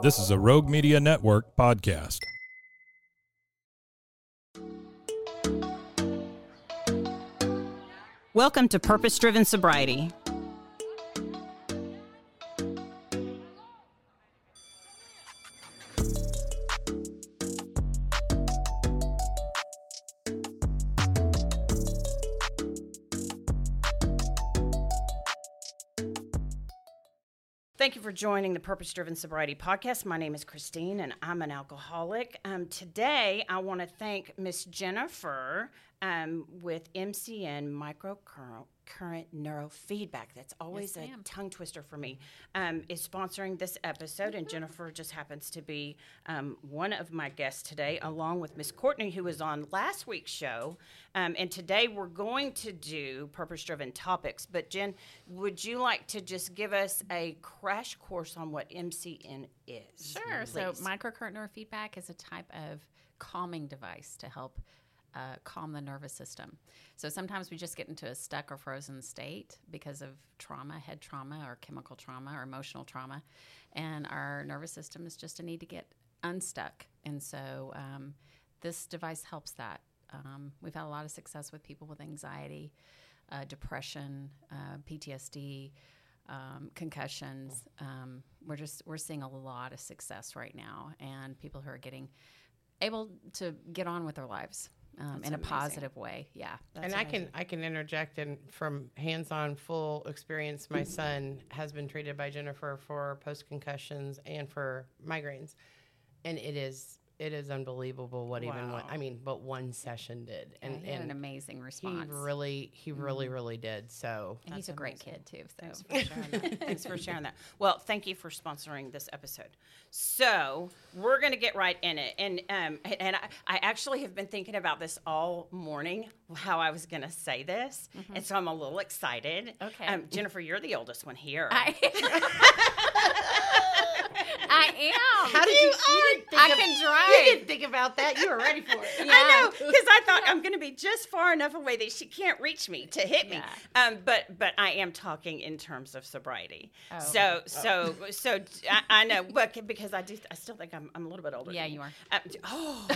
This is a Rogue Media Network podcast. Welcome to Purpose Driven Sobriety. Thank you for joining the Purpose Driven Sobriety Podcast. My name is Christine and I'm an alcoholic. Um, today, I want to thank Miss Jennifer um, with MCN Microcurrent current neurofeedback. That's always Yes, a tongue twister for me. Um, is sponsoring this episode, and Jennifer just happens to be um, one of my guests today, along with Miss Courtney, who was on last week's show. Um, and today we're going to do purpose-driven topics. But Jen, would you like to just give us a crash course on what MCN is? Sure. So, microcurrent neurofeedback is a type of calming device to help uh, calm the nervous system. So, sometimes we just get into a stuck or frozen state because of trauma, head trauma, or chemical trauma, or emotional trauma. And our nervous system is just a need to get unstuck. And so, um, this device helps that. Um, we've had a lot of success with people with anxiety, uh, depression, uh, PTSD, um, concussions. Um, we're just we're seeing a lot of success right now, and people who are getting able to get on with their lives um, in a amazing. positive way. Yeah, and I can I can interject and from hands-on full experience, my son has been treated by Jennifer for post concussions and for migraines, and it is it is unbelievable what even one I mean, but one session did, and and he had an and amazing he response. really he really really did. So and he's That's a great kid too. Thanks for sharing that. Thanks for sharing that. Well, thank you for sponsoring this episode. So we're going to get right in it, and um, and I, I actually have been thinking about this all morning, how I was going to say this, and so I'm a little excited. Okay. um, Jennifer, you're the oldest one here. I, I am. how did you? you didn't think I of- can You didn't think about that. You were ready for it. I know because I thought I'm going to be just far enough away that she can't reach me to hit me. Yeah. Um, but but I am talking in terms of sobriety. Oh. So so so I, I know, but because I do, I still think I'm, I'm a little bit older. Yeah, than you are. Um, oh,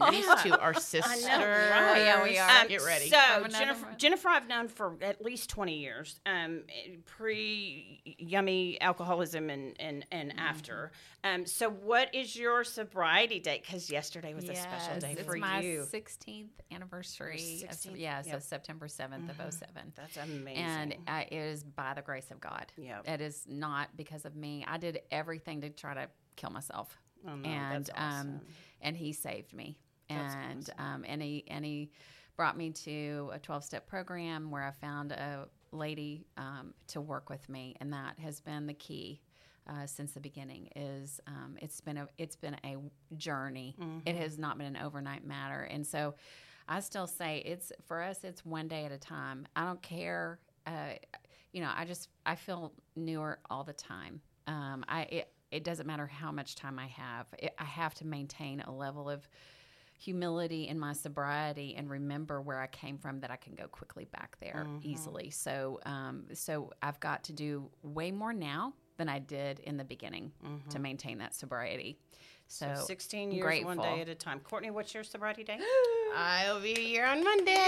These two are sisters. right? Yeah, we are. Um, Get ready. So Jennifer, one. Jennifer, I've known for at least twenty years. Um, pre yummy alcoholism and and, and. After. Um, so what is your sobriety date? Because yesterday was a special Yes, day it's for my you. 16th anniversary. of- 16th? yeah, so September 7th of 07. That's amazing. and uh, it is by the grace of God. Yep. It is not because of me. I did everything to try to kill myself, Oh, no, and that's um, and He saved me, That's and um, and he and he brought me to a twelve step program where I found a lady um, to work with me, and that has been the key. Uh, since the beginning is um, it's been a it's been a journey. It has not been an overnight matter, and so I still say it's for us. It's one day at a time. I don't care. Uh, you know, I just I feel newer all the time. Um, I it, it doesn't matter how much time I have. It, I have to maintain a level of humility in my sobriety and remember where I came from that I can go quickly back there easily. So um, so I've got to do way more now than I did in the beginning to maintain that sobriety. So, So 16 years, grateful. one day at a time. Courtney, what's your sobriety day? I'll be here on Monday.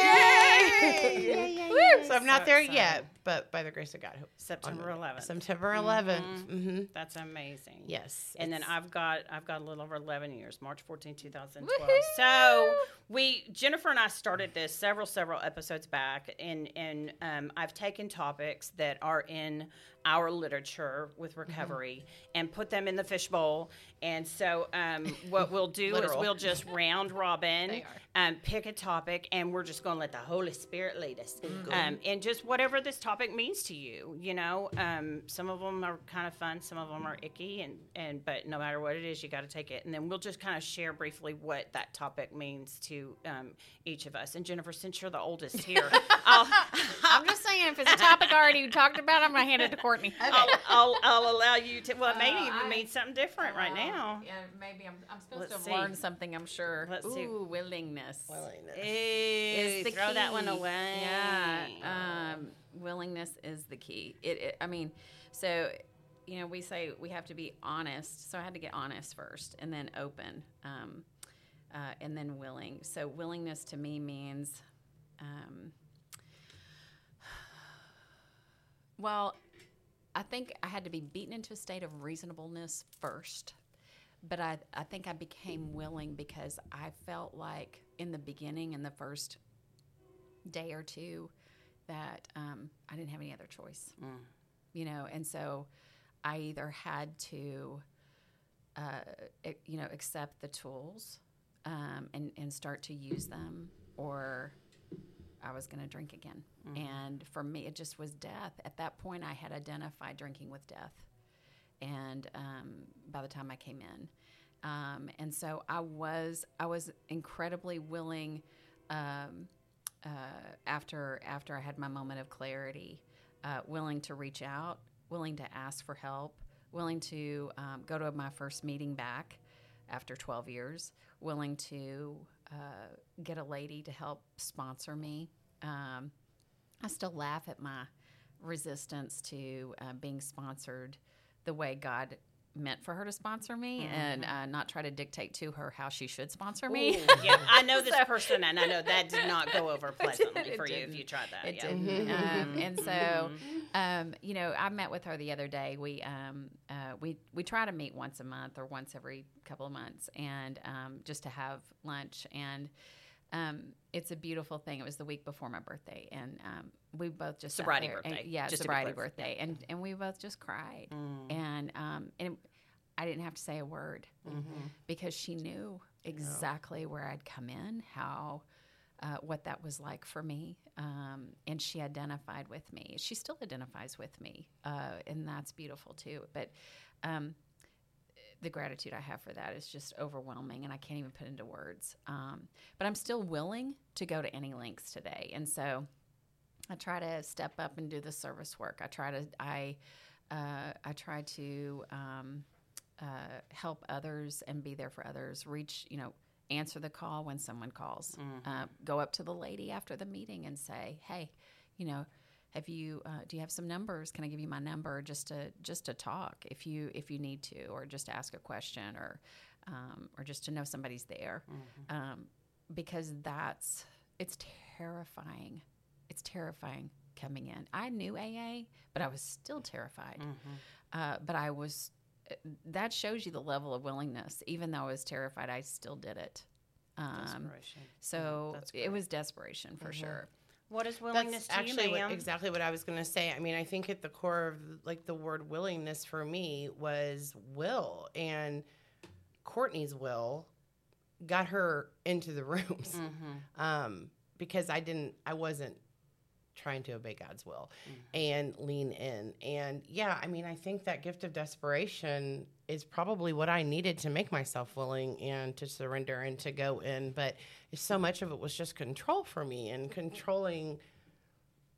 Yay! So I'm not So there excited. yet, but by the grace of God, on September 11th. September 11th. hmm That's amazing. Yes. And then I've got I've got a little over 11 years, March 14, 2012. Woohoo! So we Jennifer and I started this several several episodes back, and and um, I've taken topics that are in our literature with recovery and put them in the fishbowl. And so um, what we'll do is we'll just round robin, um, pick a topic, and we're just going to let the Holy Spirit lead us. Mm-hmm. Um, and just whatever this topic means to you, you know, um, some of them are kind of fun, some of them are icky, and, and but no matter what it is, you got to take it. And then we'll just kind of share briefly what that topic means to um, each of us. And Jennifer, since you're the oldest here, I'll, I'm just saying, if it's a topic already talked about, I'm going to hand it to Courtney. I'll, I'll, I'll allow you to. Well, it may Uh, even I- mean something different right now. Yeah, maybe I'm, I'm supposed Let's to have see. learned something, I'm sure. Let's Ooh, see. willingness. Willingness. Is the key. throw that one away. Yeah, um, willingness is the key. It, it, I mean, so you know, we say we have to be honest. So I had to get honest first, and then open, um, uh, and then willing. So willingness to me means, um, well, I think I had to be beaten into a state of reasonableness first. But I, I think I became willing because I felt like in the beginning, in the first day or two, that um, I didn't have any other choice. You know, and so I either had to, uh, e- you know, accept the tools um, and, and start to use them, or I was going to drink again. And for me, it just was death. At that point, I had identified drinking with death. And um, by the time I came in, um, and so I was I was incredibly willing um, uh, after after I had my moment of clarity, uh, willing to reach out, willing to ask for help, willing to um, go to my first meeting back after 12 years, willing to uh, get a lady to help sponsor me. Um, I still laugh at my resistance to uh, being sponsored the way God meant for her to sponsor me and uh, not try to dictate to her how she should sponsor me. Ooh, yeah, I know this person, and I know that did not go over pleasantly for you if you tried that. It yeah. didn't. Um, and so, um, you know, I met with her the other day. We um, uh, we we try to meet once a month or once every couple of months, and um, just to have lunch. And um, it's a beautiful thing. It was the week before my birthday, and um, we both just sat Sobriety there and- birthday, yeah, just sobriety birthday, and and we both just cried, and um, and I didn't have to say a word because she knew exactly where I'd come in, how uh, what that was like for me, um, and she identified with me. She still identifies with me, uh, and that's beautiful too. But um, the gratitude I have for that is just overwhelming, and I can't even put into words. Um, but I'm still willing to go to any lengths today, and so I try to step up and do the service work. I try to I uh, I try to um, uh, help others and be there for others. Reach you know answer the call when someone calls. Uh, go up to the lady after the meeting and say, hey, you know. Have you? Uh, do you have some numbers? Can I give you my number just to just to talk if you if you need to, or just ask a question, or um, or just to know somebody's there, um, because that's it's terrifying it's terrifying coming in. I knew AA, but I was still terrified. Uh, but I was, that shows you the level of willingness. Even though I was terrified, I still did it. Um, Desperation. so That's it was desperation for sure. What is willingness That's to you, actually what, ma'am? exactly what I was going to say. I mean, I think at the core of like the word willingness for me was will, and Courtney's will got her into the rooms um, because I didn't, I wasn't trying to obey God's will mm-hmm. and lean in. And yeah, I mean, I think that gift of desperation is probably what I needed to make myself willing and to surrender and to go in. But so much of it was just control for me and controlling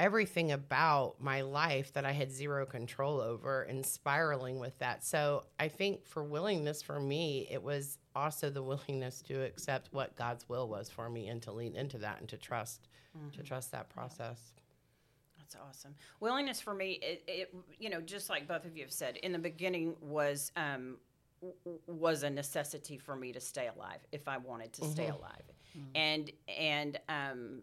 everything about my life that I had zero control over and spiraling with that. So I think for willingness for me, it was also the willingness to accept what God's will was for me and to lean into that and to trust to mm-hmm. trust that process. That's awesome. Willingness for me, it, it you know, just like both of you have said, in the beginning was um, was a necessity for me to stay alive if I wanted to stay alive, and and um,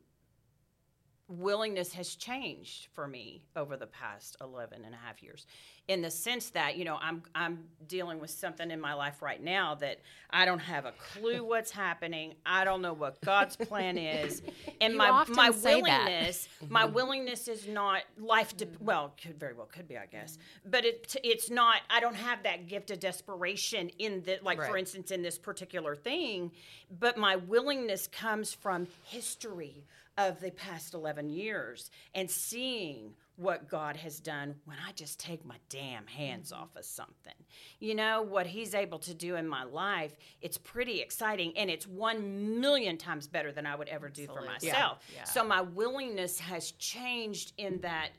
willingness has changed for me over the past 11 and a half years. In the sense that you know i'm i'm dealing with something in my life right now that i don't have a clue what's happening. I don't know what god's plan is. And You my my willingness my willingness is not life de- well could very well could be i guess. But it it's not i don't have that gift of desperation in the like for instance in this particular thing but my willingness comes from history of the past 11 years and seeing what God has done when I just take my damn hands mm-hmm. off of something. You know, what He's able to do in my life, it's pretty exciting and it's one million times better than I would ever do for myself. Yeah. So my willingness has changed in that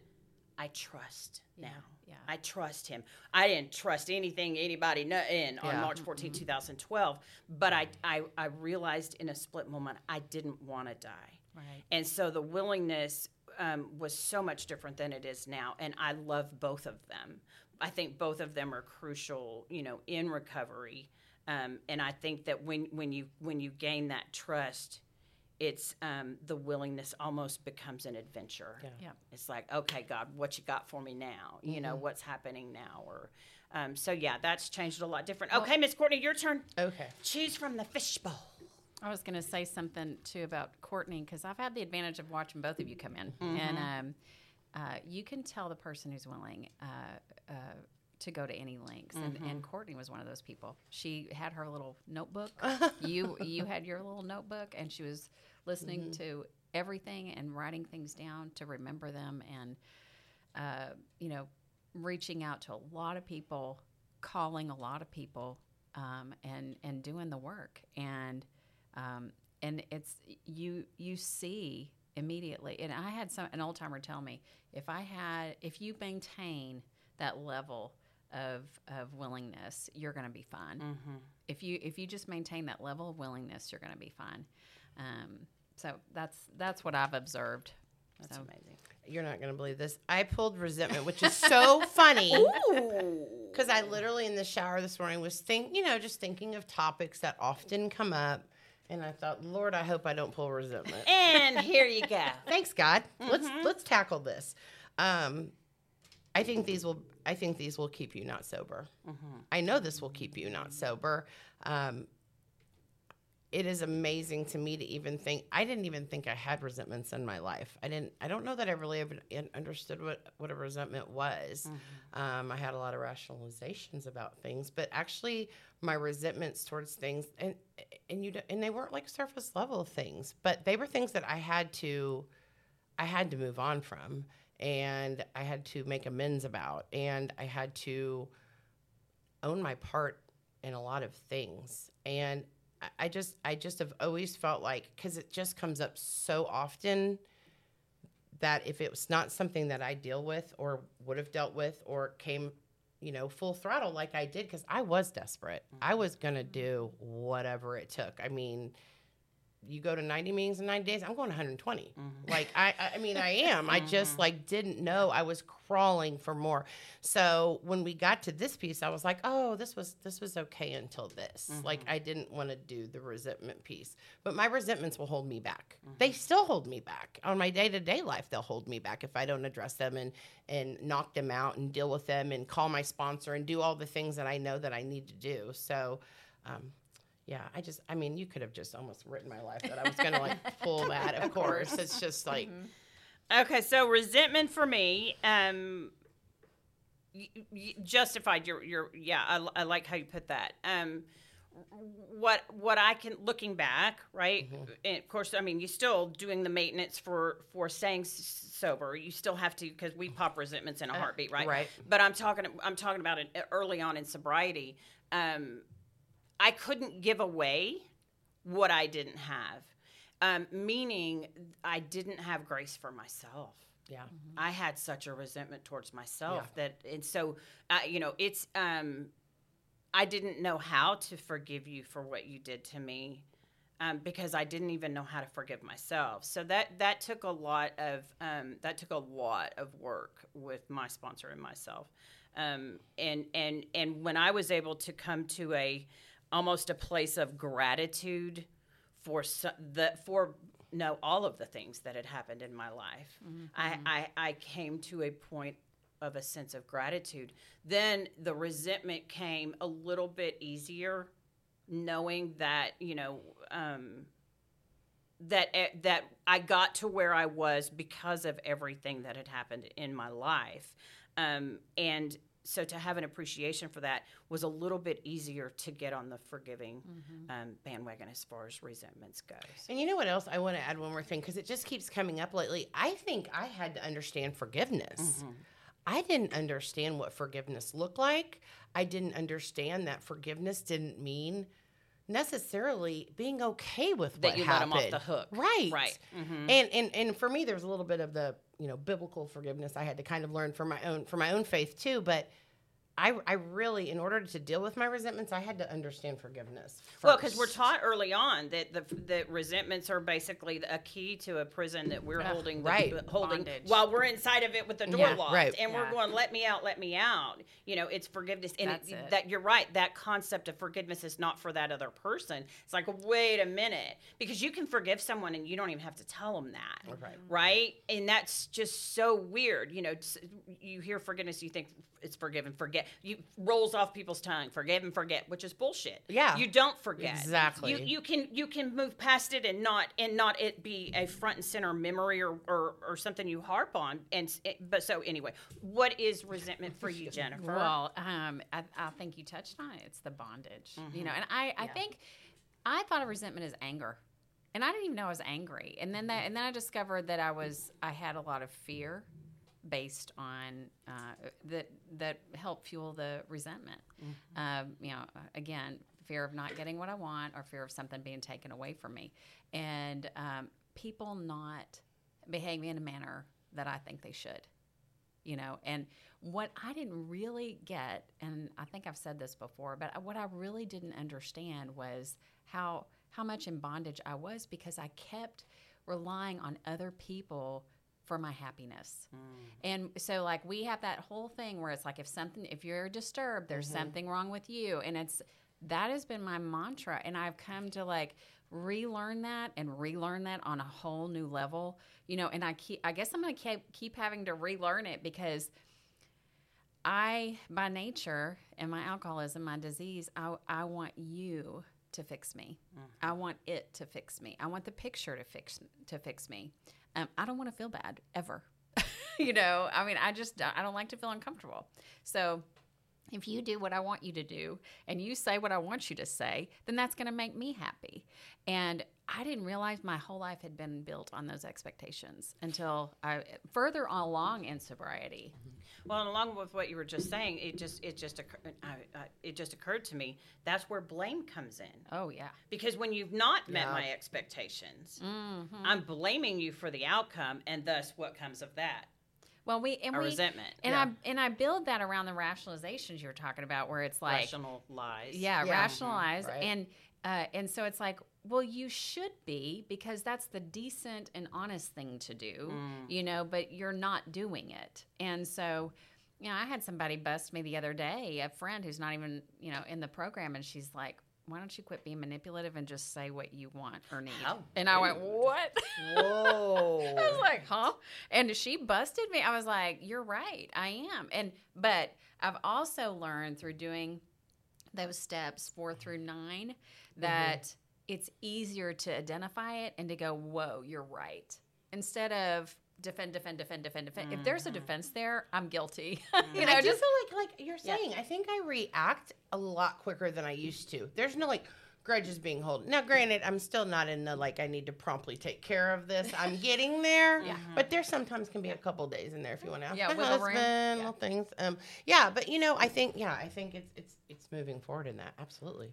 I trust now. yeah. I trust him. I didn't trust anything anybody in on Yeah. March mm-hmm. 14, 2012, but I, I, I realized in a split moment I didn't want to die. Right. And so the willingness um, was so much different than it is now. And I love both of them. I think both of them are crucial, you know, in recovery. Um, and I think that when, when you when you gain that trust, it's um, the willingness almost becomes an adventure. Yeah. Yep. It's like, okay, God, what you got for me now? You Mm-hmm. know, what's happening now? Or um, so yeah, that's changed a lot different. Okay, Miss Courtney, your turn. Okay. Choose from the fishbowl. I was going to say something too about Courtney because I've had the advantage of watching both of you come in, and um, uh, you can tell the person who's willing uh, uh, to go to any lengths. And, and Courtney was one of those people. She had her little notebook. you you had your little notebook, and she was listening to everything and writing things down to remember them, and uh, you know, reaching out to a lot of people, calling a lot of people, um, and and doing the work and um, and it's you you see immediately and i had some an old timer tell me if i had if you maintain that level of of willingness you're going to be fine if you if you just maintain that level of willingness you're going to be fine um, so that's that's what i've observed That's so, amazing. You're not going to believe this. I pulled resentment, which is so funny. Because I literally in the shower this morning was think, you know, just thinking of topics that often come up, and I thought, Lord, I hope I don't pull resentment. And here you go. Thanks, God. Let's let's tackle this. Um, I think these will. I think these will keep you not sober. I know this will keep you not sober. Um, it is amazing to me to even think. I didn't even think I had resentments in my life. I didn't. I don't know that I really even understood what what a resentment was. Um, I had a lot of rationalizations about things, but actually, my resentments towards things and and you and they weren't like surface level things, but they were things that I had to I had to move on from and I had to make amends about and I had to own my part in a lot of things. And I- just I just have always felt like cuz it just comes up so often that if it was not something that I deal with or would have dealt with or came you know full throttle like I did cuz I was desperate. Mm. I was going to do whatever it took. I mean, you go to 90 meetings in 90 days i'm going 120 mm-hmm. like I, I mean i am. I just mm-hmm. like didn't know i was crawling for more. So when we got to this piece i was like oh this was this was okay until this. Like mm-hmm. i didn't want to do the resentment piece. But my resentments will hold me back. They still hold me back. On my day-to-day life they'll hold me back if i don't address them and and knock them out and deal with them and call my sponsor and do all the things that i know that i need to do. So um, yeah, I just, I mean, you could have just almost written my life that I was going to like pull that. Of course. It's just like, Okay, so resentment for me, um, y- y- justified. Your, your, yeah, I, I like how you put that. Um, what, what I can looking back, right? And of course, I mean, you're still doing the maintenance for for staying s- sober. You still have to because we pop resentments in a heartbeat, right? right. But I'm talking, I'm talking about it early on in sobriety. Um, I couldn't give away what I didn't have, um, meaning I didn't have grace for myself. yeah. I had such a resentment towards myself that, and so, uh, you know, it's, um, I didn't know how to forgive you for what you did to me. Um, because I didn't even know how to forgive myself, so that that took a lot of um, that took a lot of work with my sponsor and myself, um, and and and when I was able to come to a almost a place of gratitude for so, the for know all of the things that had happened in my life. I, I, I came to a point of a sense of gratitude. Then the resentment came a little bit easier, knowing that, you know, um, that eh, that I got to where I was because of everything that had happened in my life, um, and so to have an appreciation for that was a little bit easier to get on the forgiving um, bandwagon as far as resentments goes. And you know what else? I want to add one more thing because it just keeps coming up lately. I think I had to understand forgiveness. I didn't understand what forgiveness looked like. I didn't understand that forgiveness didn't mean necessarily being okay with That what you let happened. off the hook. right? Right. Mm-hmm. And and and for me, there's a little bit of the you know biblical forgiveness I had to kind of learn for my own for my own faith too. But I I really, in order to deal with my resentments, I had to understand forgiveness. Well, because we're taught early on that the that resentments are basically a key to a prison that we're holding, the, right. holding Bondage. while we're inside of it with the door Yeah, locked, right. and we're going, "Let me out, let me out." You know, it's forgiveness, and That's it. that you're right. That concept of forgiveness is not for that other person. It's like, wait a minute, because you can forgive someone and you don't even have to tell them that, Right. right? And that's just so weird. You know, you hear forgiveness, you think it's forgive and forget. You rolls off people's tongue, forgive and forget, which is bullshit. Yeah. you don't forget Exactly. You you can you can move past it and not and not it be a front and center memory or or, or something you harp on. And but so anyway, what is resentment for you, Jennifer? Well, um, I, I think you touched on it. It's the bondage, Mm-hmm. you know. And I, I think I thought of resentment as anger, and I didn't even know I was angry. And then that, and then I discovered that I was, I had a lot of fear based on uh, that that helped fuel the resentment. Mm-hmm. Um, you know, again, fear of not getting what I want, or fear of something being taken away from me, and um, people not behaving in a manner that I think they should you know and what i didn't really get and i think i've said this before but what i really didn't understand was how how much in bondage i was because i kept relying on other people for my happiness. Mm. And so like we have that whole thing where it's like if something if you're disturbed there's mm-hmm. something wrong with you. And it's that has been my mantra. And i've come to like relearn that and relearn that on a whole new level you know and i keep i guess i'm going to keep keep having to relearn it because i by nature and my alcoholism my disease i, I want you to fix me. Mm-hmm. I want it to fix me. I want the picture to fix to fix me um, i don't want to feel bad ever you know i mean i just i don't like to feel uncomfortable so if you do what I want you to do and you say what I want you to say, then that's going to make me happy. And I didn't realize my whole life had been built on those expectations until I further along in sobriety. Well, and along with what you were just saying, it just it just occur- I, I, it just occurred to me that's where blame comes in. Oh yeah. Because when you've not met Yeah. my expectations, Mm-hmm. I'm blaming you for the outcome, and thus what comes of that? Well, we and A we resentment. and Yeah. I and I build that around the rationalizations you were talking about, where it's like Rational lies. Yeah, Yeah. rationalize Right. and uh, and so it's like, well, you should be because that's the decent and honest thing to do, mm. you know. But you're not doing it, and so. You know, I had somebody bust me the other day, a friend who's not even, you know, in the program, and she's like, "Why don't you quit being manipulative and just say what you want or need?" How and I went, "What?" Whoa. I was like, huh? And she busted me. I was like, you're right. I am. And, but I've also learned through doing those steps four through nine mm-hmm. that it's easier to identify it and to go, whoa, you're right. Instead of defend, defend, defend, defend, defend. If there's a defense there, I'm guilty. you know, I do just feel like like you're saying. I think I react a lot quicker than I used to. There's no like grudges being held. Now, granted, I'm still not in the like I need to promptly take care of this. I'm getting there. yeah. But there sometimes can be a couple days in there if you want to ask Yeah, my husband, Yeah. little things. Um, yeah, but you know, I think yeah, I think it's it's it's moving forward in that. Absolutely.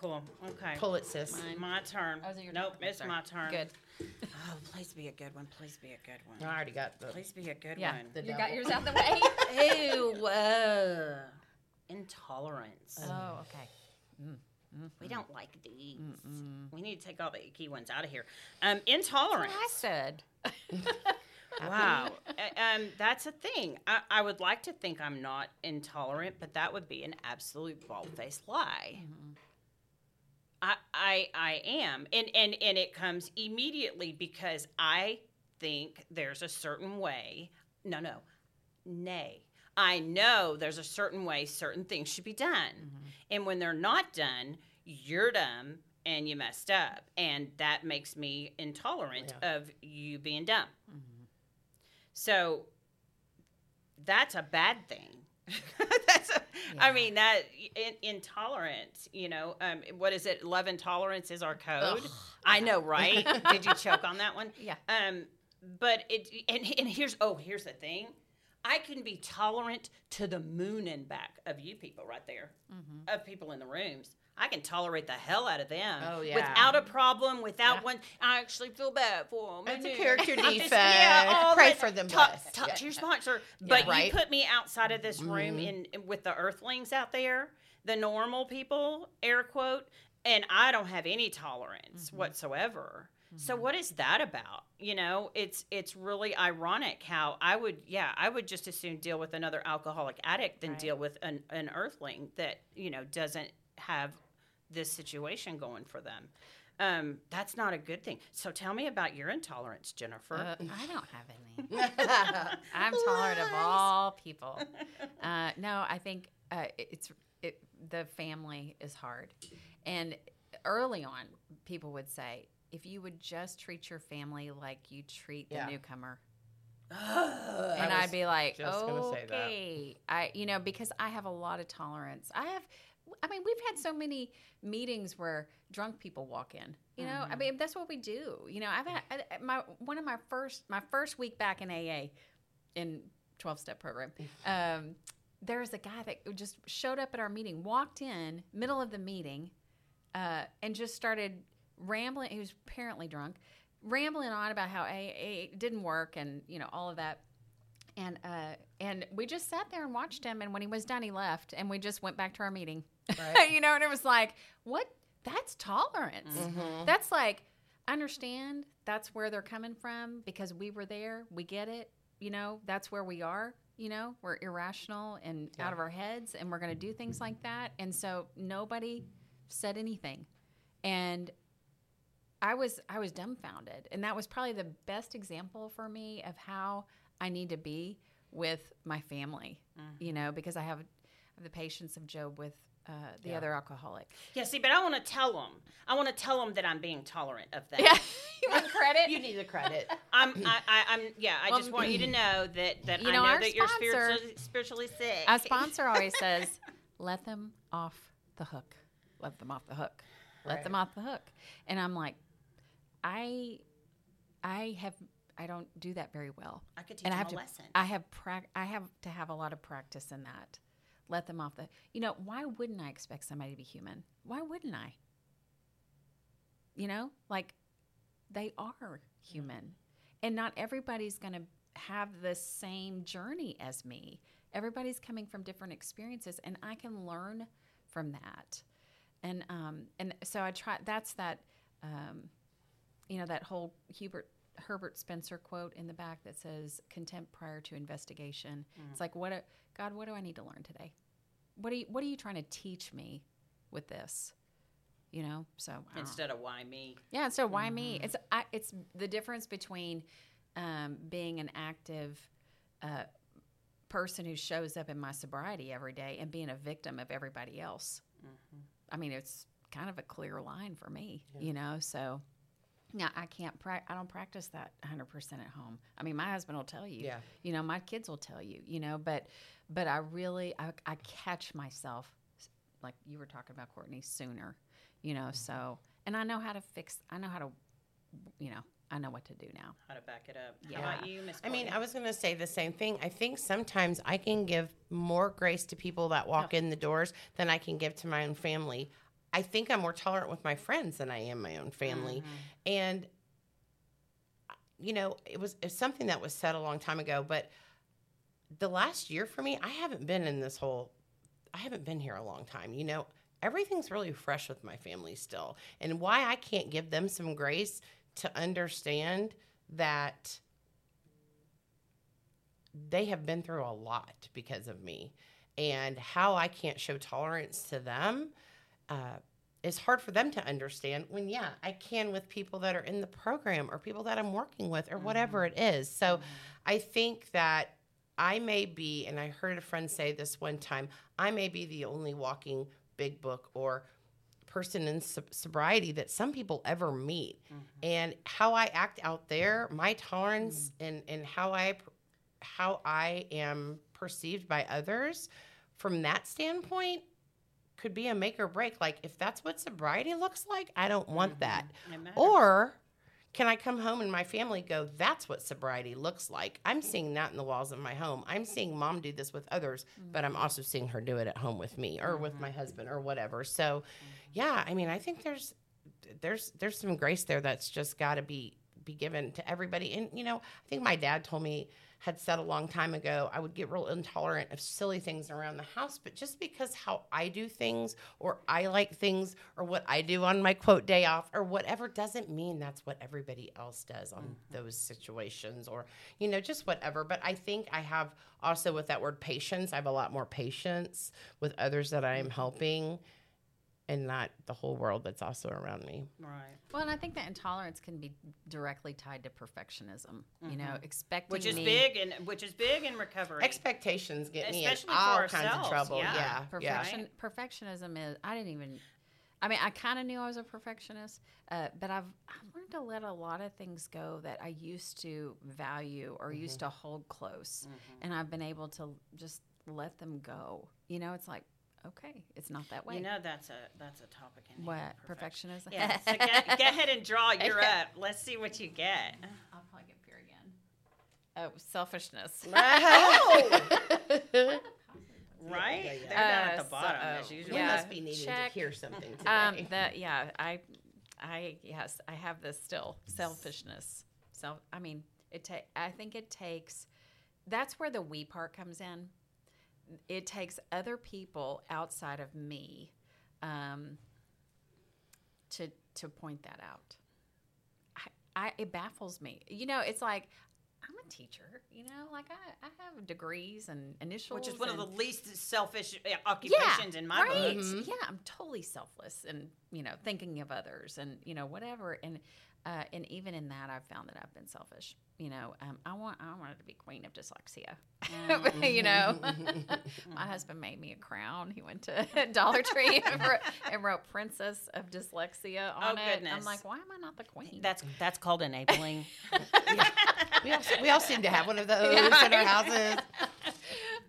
Cool. Okay. Pull it, sis. My turn. Oh, is it your nope, it's Sorry. my turn. good. Oh, please be a good one. Please be a good one. I already got the. Please be a good Yeah. one. The You devil. got yours out the way? Ew. Uh, intolerance. oh, okay. We don't like these. We need to take all the icky ones out of here. Um, intolerance. I said. Wow. Uh, um, that's a thing. I, I would like to think I'm not intolerant, but that would be an absolute bald faced lie. I, I I am, and and and it comes immediately because I think there's a certain way. No, no, nay. I know there's a certain way certain things should be done, mm-hmm. and when they're not done, you're dumb and you messed up, and that makes me intolerant of you being dumb. Mm-hmm. So that's a bad thing. that's a, I mean that in, intolerance, you know, um, what is it? Love and tolerance is our code. I know, right? Did you choke on that one? Yeah. Um, but it and and here's oh here's the thing, I can be tolerant to the moon and back of you people right there, Mm-hmm. of people in the rooms. I can tolerate the hell out of them. Oh, yeah. Without a problem, without Yeah. one. I actually feel bad for them. It's a character defect. all Pray that. for them, Talk, talk Yeah. to your sponsor. But Right. you put me outside of this room mm-hmm. in, in- with the earthlings out there, the normal people, air quote, and I don't have any tolerance mm-hmm. whatsoever. So mm-hmm. what is that about? You know, it's it's really ironic how I would yeah, I would just as soon deal with another alcoholic addict than Right. deal with an, an earthling that, you know, doesn't have this situation going for them. Um, that's not a good thing. So tell me about your intolerance, Jennifer. Uh, I don't have any. I'm tolerant of all people. Uh, no, I think uh, it's it, the family is hard, and early on, people would say, if you would just treat your family like you treat the Yeah. newcomer, and I I'd be like, just gonna say that. okay, I you know because I have a lot of tolerance. I have. I mean, we've had so many meetings where drunk people walk in. You know, Mm-hmm. I mean, that's what we do. You know, I've had I, my one of my first my first week back in AA in twelve step program. Um, there was a guy that just showed up at our meeting, walked in middle of the meeting, uh, and just started rambling. He was apparently drunk, rambling on about how AA didn't work and you know all of that. And uh, and we just sat there and watched him. And when he was done, he left, and we just went back to our meeting. Right. you know, and it was like, what? That's tolerance. Mm-hmm. That's like, understand that's where they're coming from because we were there. We get it. You know, that's where we are. You know, we're irrational and out of our heads, and we're going to do things like that. And so nobody said anything, and I was I was dumbfounded, and that was probably the best example for me of how I need to be with my family. Mm-hmm. You know, because I have the patience of Job with uh, the other alcoholic. Yeah, see, but I want to tell them. I want to tell them that I'm being tolerant of them. Yeah, you want credit? You need the credit. I'm. I, I, I'm. Yeah, I Well, just want you to know that that you I know, know our that you're spiritually spiritually sick. Our sponsor always says, "Let them off the hook. Let them off the hook. Let them off the hook." And I'm like, I, I have, I don't do that very well. I could teach and I have a to, lesson. I have prac, I have to have a lot of practice in that. Let them off the. You know, why wouldn't I expect somebody to be human? Why wouldn't I? You know, like they are human, and not everybody's going to have the same journey as me. Everybody's coming from different experiences, and I can learn from that. And um, and so I try. That's that. Um, you know that whole Hubert Herbert Spencer quote in the back that says contempt prior to investigation. It's like what a, God, what do I need to learn today? What are you what are you trying to teach me with this? You know, so I don't know. Instead of why me. Yeah, so why me? It's I, it's the difference between um, being an active uh, person who shows up in my sobriety every day and being a victim of everybody else. I mean, it's kind of a clear line for me, you know. So, yeah, I can't. Pra- I don't practice that 100 percent at home. I mean, my husband will tell you. Yeah. You know, my kids will tell you. You know, but but I really I, I catch myself like you were talking about Courtney sooner. You know, mm-hmm. so and I know how to fix. I know how to, you know, I know what to do now. How to back it up? Yeah. How about you, Miss? I mean, I was going to say the same thing. I think sometimes I can give more grace to people that walk in the doors than I can give to my own family. I think I'm more tolerant with my friends than I am my own family. Mm-hmm. And you know, it was it's something that was said a long time ago, but the last year for me, I haven't been in this whole I haven't been here a long time. You know, everything's really fresh with my family still. And why I can't give them some grace to understand that they have been through a lot because of me and how I can't show tolerance to them uh, is hard for them to understand when yeah i can with people that are in the program or people that i'm working with or whatever mm-hmm. it is. So mm-hmm. i think that i may be and i heard a friend say this one time i may be the only walking big book or person in sob- sobriety that some people ever meet. Mm-hmm. And how i act out there my tolerance and and how i how i am perceived by others from that standpoint could be a make or break like if that's what sobriety looks like i don't want mm-hmm. that It matters. or can I come home and my family go, that's what sobriety looks like? I'm seeing that in the walls of my home. I'm seeing mom do this with others, but I'm also seeing her do it at home with me or with my mm-hmm. husband or whatever. So, mm-hmm. yeah, I mean, I think there's there's there's some grace there that's just got to be be given to everybody. And you know, I think my dad told me had said a long time ago I would get real intolerant of silly things around the house, but just because how I do things or I like things or what I do on my quote day off or whatever doesn't mean that's what everybody else does on mm-hmm. those situations or you know just whatever. But I think I have also with that word patience, I have a lot more patience with others that I am mm-hmm. helping and not the whole world that's also around me. Right. Well, and I think that intolerance can be directly tied to perfectionism. You know, expecting Which is me- big and which is big in recovery. Expectations get me in Especially for all kinds of trouble. yeah. Yeah, yeah. Perfection, perfectionism is. I didn't even. I mean, I kind of knew I was a perfectionist, uh, but I've I've learned to let a lot of things go that I used to value or used Mm-hmm. to hold close, and I've been able to just let them go. You know, it's like okay, it's not that way. you know that's a that's a topic in what perfection. perfectionism? Yeah. So go, go ahead and draw. You're up. Let's see what you get. I'll probably get fear again. Oh, selfishness. Right? yeah, yeah. They're down at Uh, the bottom so- as usual. We Yeah. must be needing check. to hear something today. um that yeah i i yes i have this still selfishness self i mean it ta- i think it takes that's where the we part comes in it takes other people outside of me um to to point that out I, I it baffles me you know it's like i'm a teacher you know like i, I have degrees and initials Which is one of the least selfish uh, occupations in my right. book. Yeah, I'm totally selfless and you know thinking of others and you know whatever and uh, and even in that I've found that I've been selfish. You know, um, I want I wanted to be queen of dyslexia. you know, my husband made me a crown. He went to Dollar Tree and, wrote, and wrote "Princess of Dyslexia" on it. I'm like, why am I not the queen? That's that's called enabling. we, all, we all seem to have one of those Yeah, in our houses.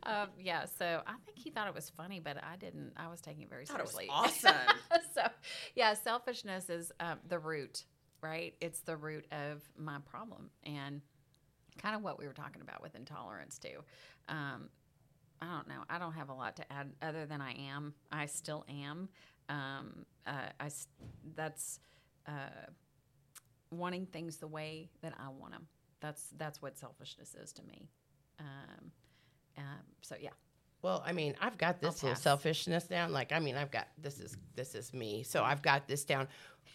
um, yeah. So I think he thought it was funny, but I didn't. I was taking it very thought it was seriously. awesome. so, yeah, selfishness is um, the root, right? It's the root of my problem, and kind of what we were talking about with intolerance too. Um, I don't know. I don't have a lot to add other than I am. I still am. Um, uh, I that's uh, wanting things the way that I want them. That's that's what selfishness is to me. Um, um, so yeah, Well, I mean, I've got this little selfishness down. Like, I mean, I've got this is this is me. So I've got this down.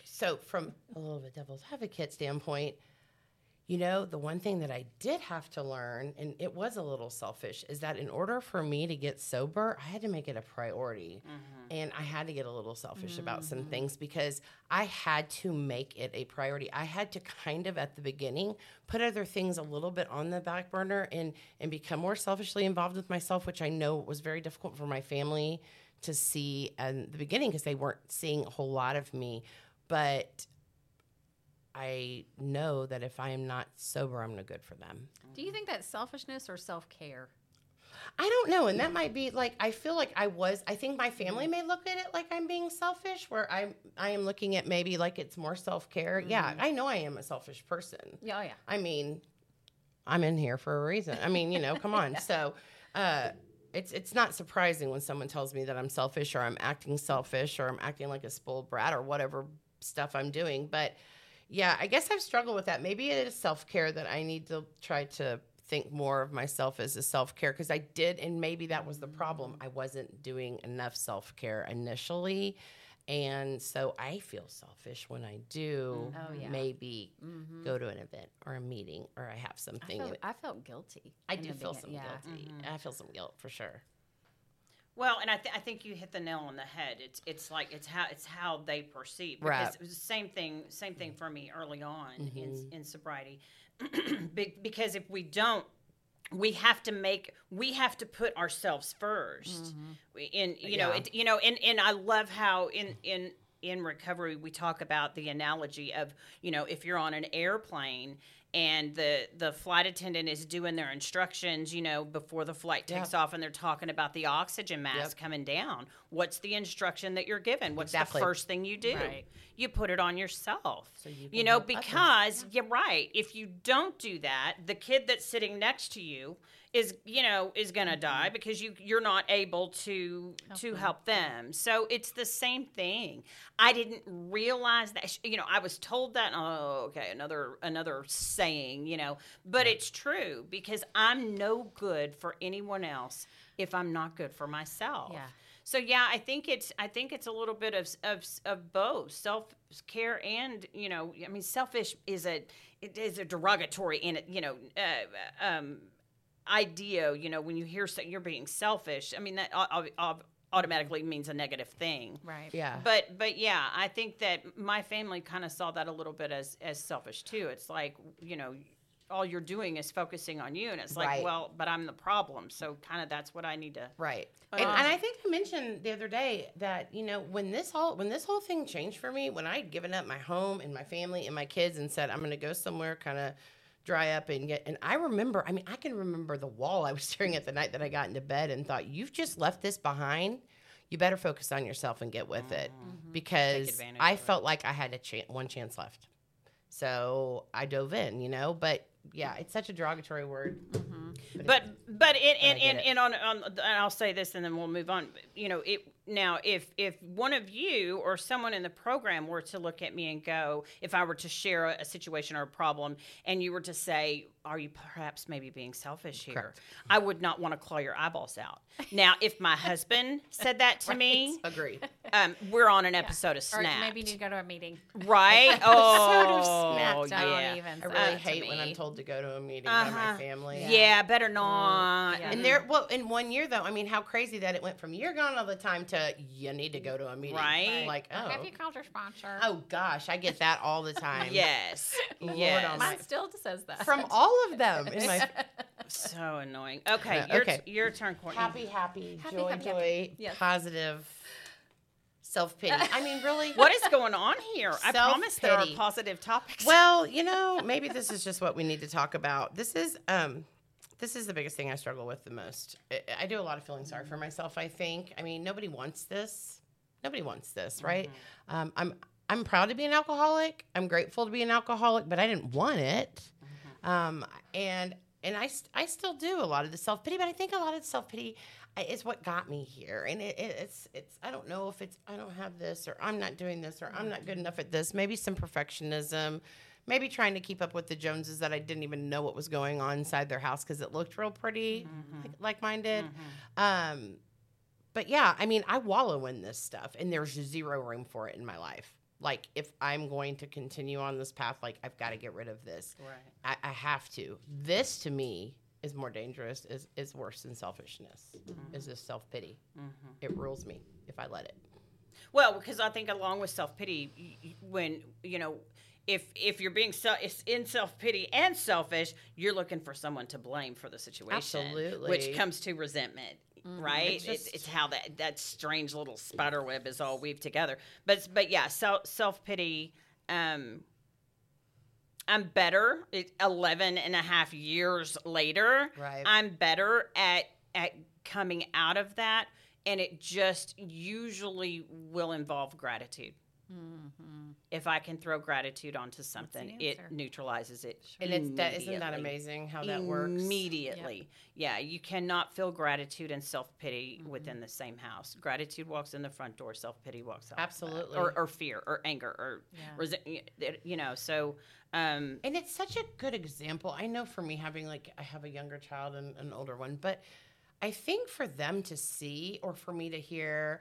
So from a little bit of a devil's advocate standpoint, you know, the one thing that I did have to learn, and it was a little selfish, is that in order for me to get sober, I had to make it a priority. Mm-hmm. And I had to get a little selfish about some mm-hmm. things because I had to make it a priority. I had to kind of at the beginning put other things a little bit on the back burner and and become more selfishly involved with myself, which I know was very difficult for my family to see in the beginning because they weren't seeing a whole lot of me. But I know that if I am not sober, I'm no good for them. do you think that's selfishness or self care? I don't know, and that might be like I feel like I was. I think my family may look at it like I'm being selfish, where I'm I am looking at maybe like it's more self care. Yeah, I know I am a selfish person. Yeah, oh, yeah. I mean, I'm in here for a reason. I mean, you know, come on. So, uh, it's it's not surprising when someone tells me that I'm selfish or I'm acting selfish or I'm acting like a spoiled brat or whatever stuff I'm doing. But yeah, I guess I've struggled with that. Maybe it is self care that I need to try to think more of myself as a self care because I did, and maybe that was the problem. I wasn't doing enough self care initially. And so I feel selfish when I do mm. Oh, yeah. maybe mm-hmm. go to an event or a meeting or I have I something. felt, I felt guilty. I do feel some yeah. guilty. Mm-hmm. I feel some guilt for sure. Well, and I, th- I think you hit the nail on the head. It's it's like it's how it's how they perceive. Because Right. It was the same thing same thing for me early on in Mm-hmm. in sobriety, Be- because if we don't, we have to make we have to put ourselves 1st We In you know Mm-hmm. It you know and and I love how in in in recovery we talk about the analogy of you know if you're on an airplane and the the flight attendant is doing their instructions you know before the flight takes Yeah. off and they're talking about the oxygen mask Yep. coming down what's the instruction that you're given what's Exactly. the first thing you do Right. you put it on yourself So you you know because you're right if you don't do that the kid that's sitting next to you is you know is going to die because you you're not able to to help them. So it's the same thing. I didn't realize that you know i was told that oh okay another another saying you know. But it's true because i'm no good for anyone else if i'm not good for myself. Yeah. so yeah, I think it's I think it's a little bit of of, of both. Self care and you know I mean selfish is a it is a derogatory in it you know uh, um, idea you know when you hear so- you're being selfish I mean that au- au- au- automatically means a negative thing Right. Yeah. but but yeah I think that my family kind of saw that a little bit as as selfish too it's like you know all you're doing is focusing on you and it's like Right. well but I'm the problem so kind of that's what I need to Right. And, and I think I mentioned the other day that you know when this whole when this whole thing changed for me when I'd given up my home and my family and my kids and said I'm going to go somewhere kind of dry up and get and I remember I mean I can remember the wall I was staring at the night that I got into bed and thought you've just left this behind you better focus on yourself and get with it mm-hmm. because I of it. felt like I had a chan one chance left so I dove in you know but yeah it's such a derogatory word mm-hmm. but but in in, get in, it. in on, on and I'll say this and then we'll move on. You know, it now if if one of you or someone in the program were to look at me and go, if I were to share a, a situation or a problem, and you were to say, "Are you perhaps maybe being selfish here?" Correct. I would not want to claw your eyeballs out. Now, if my husband said that to me, agree um, we're on an episode of Or Snap, maybe you need to go to a meeting. right? Oh, Snapped. Don't yeah. even I really that hate when. I'm told to go to a meeting by Uh-huh. my family. Yeah, better not. yeah. And there, well, in one year though, I mean, how crazy that it went from you're gone all the time to you need to go to a meeting. Right. Like, oh, Have you called your sponsor? oh gosh, I get that all the time. Yes. Lord yes. almighty. Mine still says that. From all of them. In my So annoying. Okay, Uh, your, okay. T- your turn, Courtney. happy, happy, Happy, joy, happy, joy, happy. Yes. positive, self pity. I mean, really. What is going on here? I promise there are Self-pity. positive topics. Well, you know, maybe this is just what we need to talk about. This is um this is the biggest thing I struggle with the most. I, I do a lot of feeling sorry for myself, I think. I mean, nobody wants this. Nobody wants this, right? Um, I'm I'm proud to be an alcoholic. I'm grateful to be an alcoholic, but I didn't want it. Um, and and I, st- I still do a lot of the self pity, but I think a lot of the self pity is what got me here. And it, it, it's it's I don't know if it's I don't have this or I'm not doing this or I'm not good enough at this. Maybe some perfectionism, maybe trying to keep up with the Joneses that I didn't even know what was going on inside their house because it looked real pretty, like, like mine did. Um, but yeah, I mean, I wallow in this stuff, and there's zero room for it in my life. Like, if I'm going to continue on this path, like I've got to get rid of this. Right. I, I have to. This to me is more dangerous. is is worse than selfishness. Mm-hmm. Is this self pity? Mm-hmm. It rules me if I let it. Well, because I think along with self pity, when you know, if if you're being se- it's in self pity and selfish, you're looking for someone to blame for the situation, Absolutely. which comes to resentment. Right, It's it's, just- it's how that that strange little spider web is all weaved together. But but yeah, self self pity. Um, I'm better. It, 11 and a half years later, Right. I'm better at at coming out of that, and it just usually will involve gratitude. If I can throw gratitude onto something, it answer. neutralizes it. And it's that isn't that amazing how that works? Immediately. Yeah, you cannot feel gratitude and self pity Mm-hmm. within the same house. Gratitude walks in the front door, self pity walks out. Absolutely. Or, or fear or anger or, resentment. you know, so. Um, And it's such a good example. I know for me having like I have a younger child and an older one, but I think for them to see or for me to hear,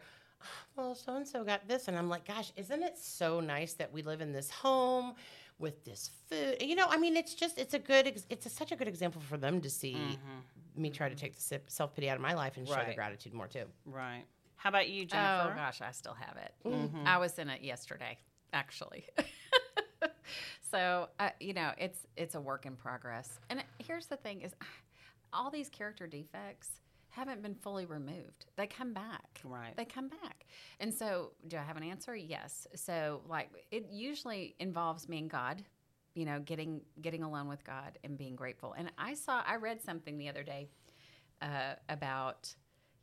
well, so and so got this, and I'm like, gosh, isn't it so nice that we live in this home? with this food. You know, I mean, it's just it's a good ex- it's a, such a good example for them to see me try to take the self pity out of my life and show the Mm-hmm. Gratitude more too. Right. How about you, Jennifer? Oh gosh, I still have it. Mm-hmm. I was in it yesterday, actually. so uh, you know, it's it's a work in progress. And here's the thing: is all these character defects haven't been fully removed. They come back. Right. They come back. And so, do I have an answer? Yes. So, like, it usually involves me and God. You know, getting getting alone with God and being grateful. And I saw, I read something the other day uh, about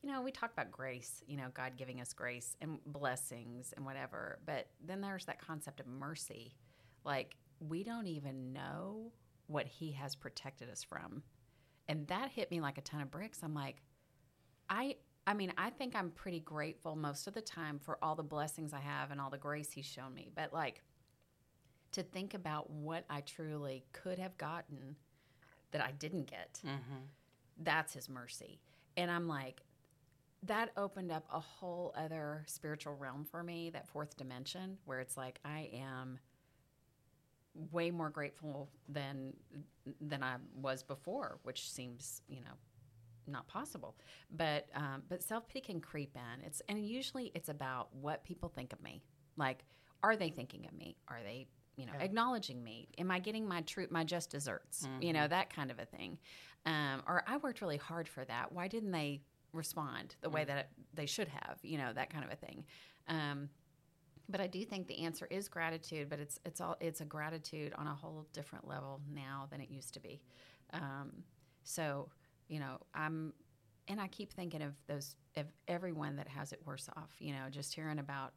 you know, we talk about grace, you know, God giving us grace and blessings and whatever. But then there's that concept of mercy. Like, we don't even know what He has protected us from. And that hit me like a ton of bricks. I'm like, I. I mean, I think I'm pretty grateful most of the time for all the blessings I have and all the grace he's shown me. But like to think about what I truly could have gotten that I didn't get, mm-hmm. that's his mercy. And I'm like, that opened up a whole other spiritual realm for me, that fourth dimension, where it's like I am way more grateful than than I was before, which seems, you know, not possible. But um, but self pity can creep in. It's and usually it's about what people think of me. Like, are they thinking of me? Are they you know acknowledging me? Am I getting my true my just desserts? You know that kind of a thing. Um, or I worked really hard for that. Why didn't they respond the way that they should have? You know that kind of a thing. Um, but I do think the answer is gratitude, but it's it's all it's a gratitude on a whole different level now than it used to be. Um, so you know, I'm and I keep thinking of those of everyone that has it worse off. You know, just hearing about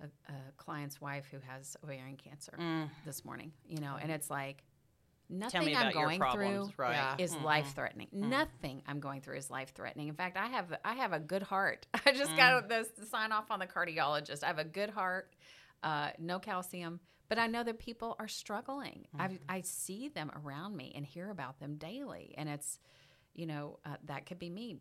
a, a client's wife who has ovarian cancer this morning. You know, and it's like Mm. Nothing I'm going problems. through Right. Yeah. is life threatening. Nothing I'm going through is life threatening. In fact, I have I have a good heart. I just got this sign off on the cardiologist. I have a good heart, uh, no calcium, but I know that people are struggling. I I see them around me and hear about them daily, and it's you know uh, that could be me.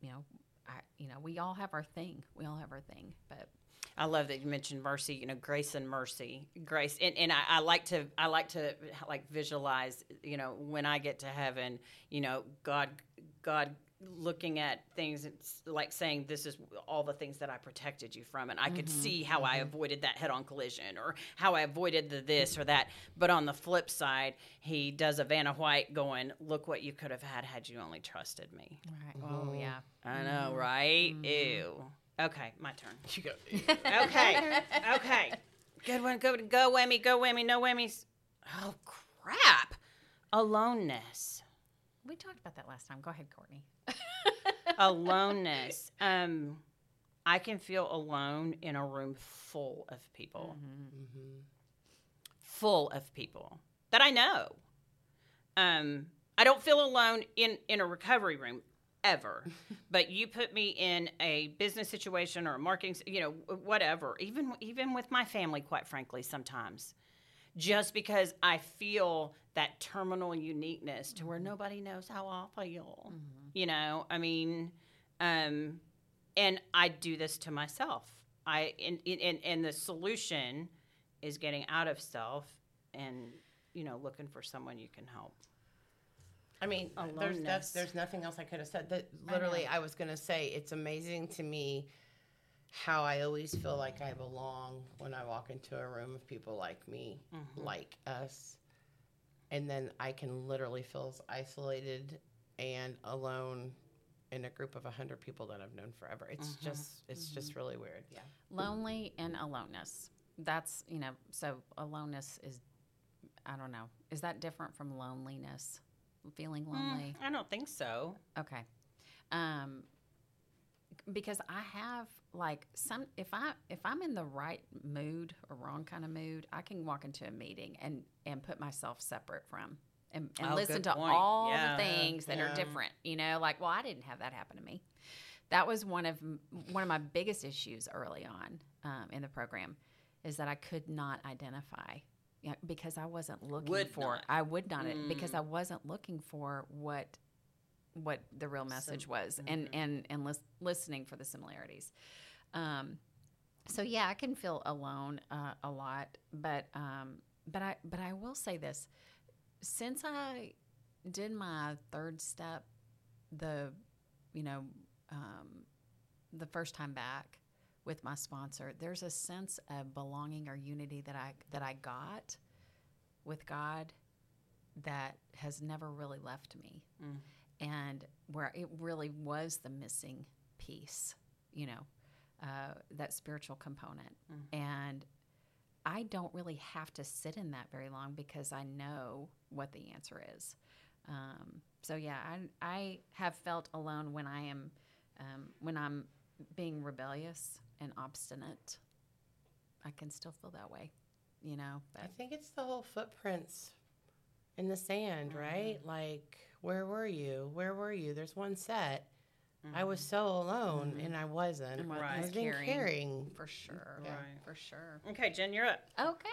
You know, I you know we all have our thing. We all have our thing, but I love that you mentioned mercy. You know, grace and mercy, grace, and, and I, I like to I like to like visualize. You know, when I get to heaven, you know, God, God looking at things it's like saying this is all the things that I protected you from and I could mm-hmm. see how I mm-hmm. avoided that head on collision or how I avoided the this or that but on the flip side he does a Vanna White going look what you could have had had you only trusted me right. oh mm-hmm. yeah. I know right ew okay my turn You go. Okay. okay. Good one. Go go whammy. Go whammy. No whammies. Oh crap. Aloneness. We talked about that last time. Go ahead, Courtney. Aloneness. Um, I can feel alone in a room full of people. Full of people that I know. Um, I don't feel alone in in a recovery room ever. but you put me in a business situation or a marketing, you know, whatever. Even even with my family, quite frankly, sometimes, just because I feel that terminal uniqueness to where nobody knows how I feel. You know, I mean, um, and I do this to myself. I and and and the solution is getting out of self and you know looking for someone you can help. I mean, there's Aloneness. that's, there's nothing else I could have said. That literally, I, was gonna say it's amazing to me how I always feel like I belong when I walk into a room of people like me, mm-hmm. like us, and then I can literally feel as isolated and alone in a group of a hundred people that I've known forever. It's mm-hmm. just, it's mm-hmm. just really weird. Yeah. lonely and aloneness. That's you know so aloneness is i don't know. Is that different from loneliness? Feeling mm, lonely? I don't think so. okay. Um because i have like some if i if i'm in the right mood or wrong kind of mood i can walk into a meeting and and put myself separate from and, and Oh, listen to point. all Yeah. the things that are different you know like well i didn't have that happen to me that was one of one of my biggest issues early on um, in the program is that I could not identify you know, because I wasn't looking Would for not. Mm. I would not because I wasn't looking for what what the real message was and mm-hmm. and and lis- listening for the similarities. Um, so yeah, I can feel alone uh, a lot, but um, but I but I will say this: since I did my third step, the you know um, the first time back with my sponsor, there's a sense of belonging or unity that I that I got with God that has never really left me, and where it really was the missing piece, you know, uh, that spiritual component, and I don't really have to sit in that very long because I know what the answer is. Um, so yeah, I, I have felt alone when I am um, when I'm being rebellious and obstinate. I can still feel that way, you know. I think it's the whole footprints in the sand, right? Like, where were you? Where were you? There's one set. I was so alone, and I wasn't. And I Right. was being carrying. carrying for sure, Right. for sure. Okay, Jen, you're up. Okay.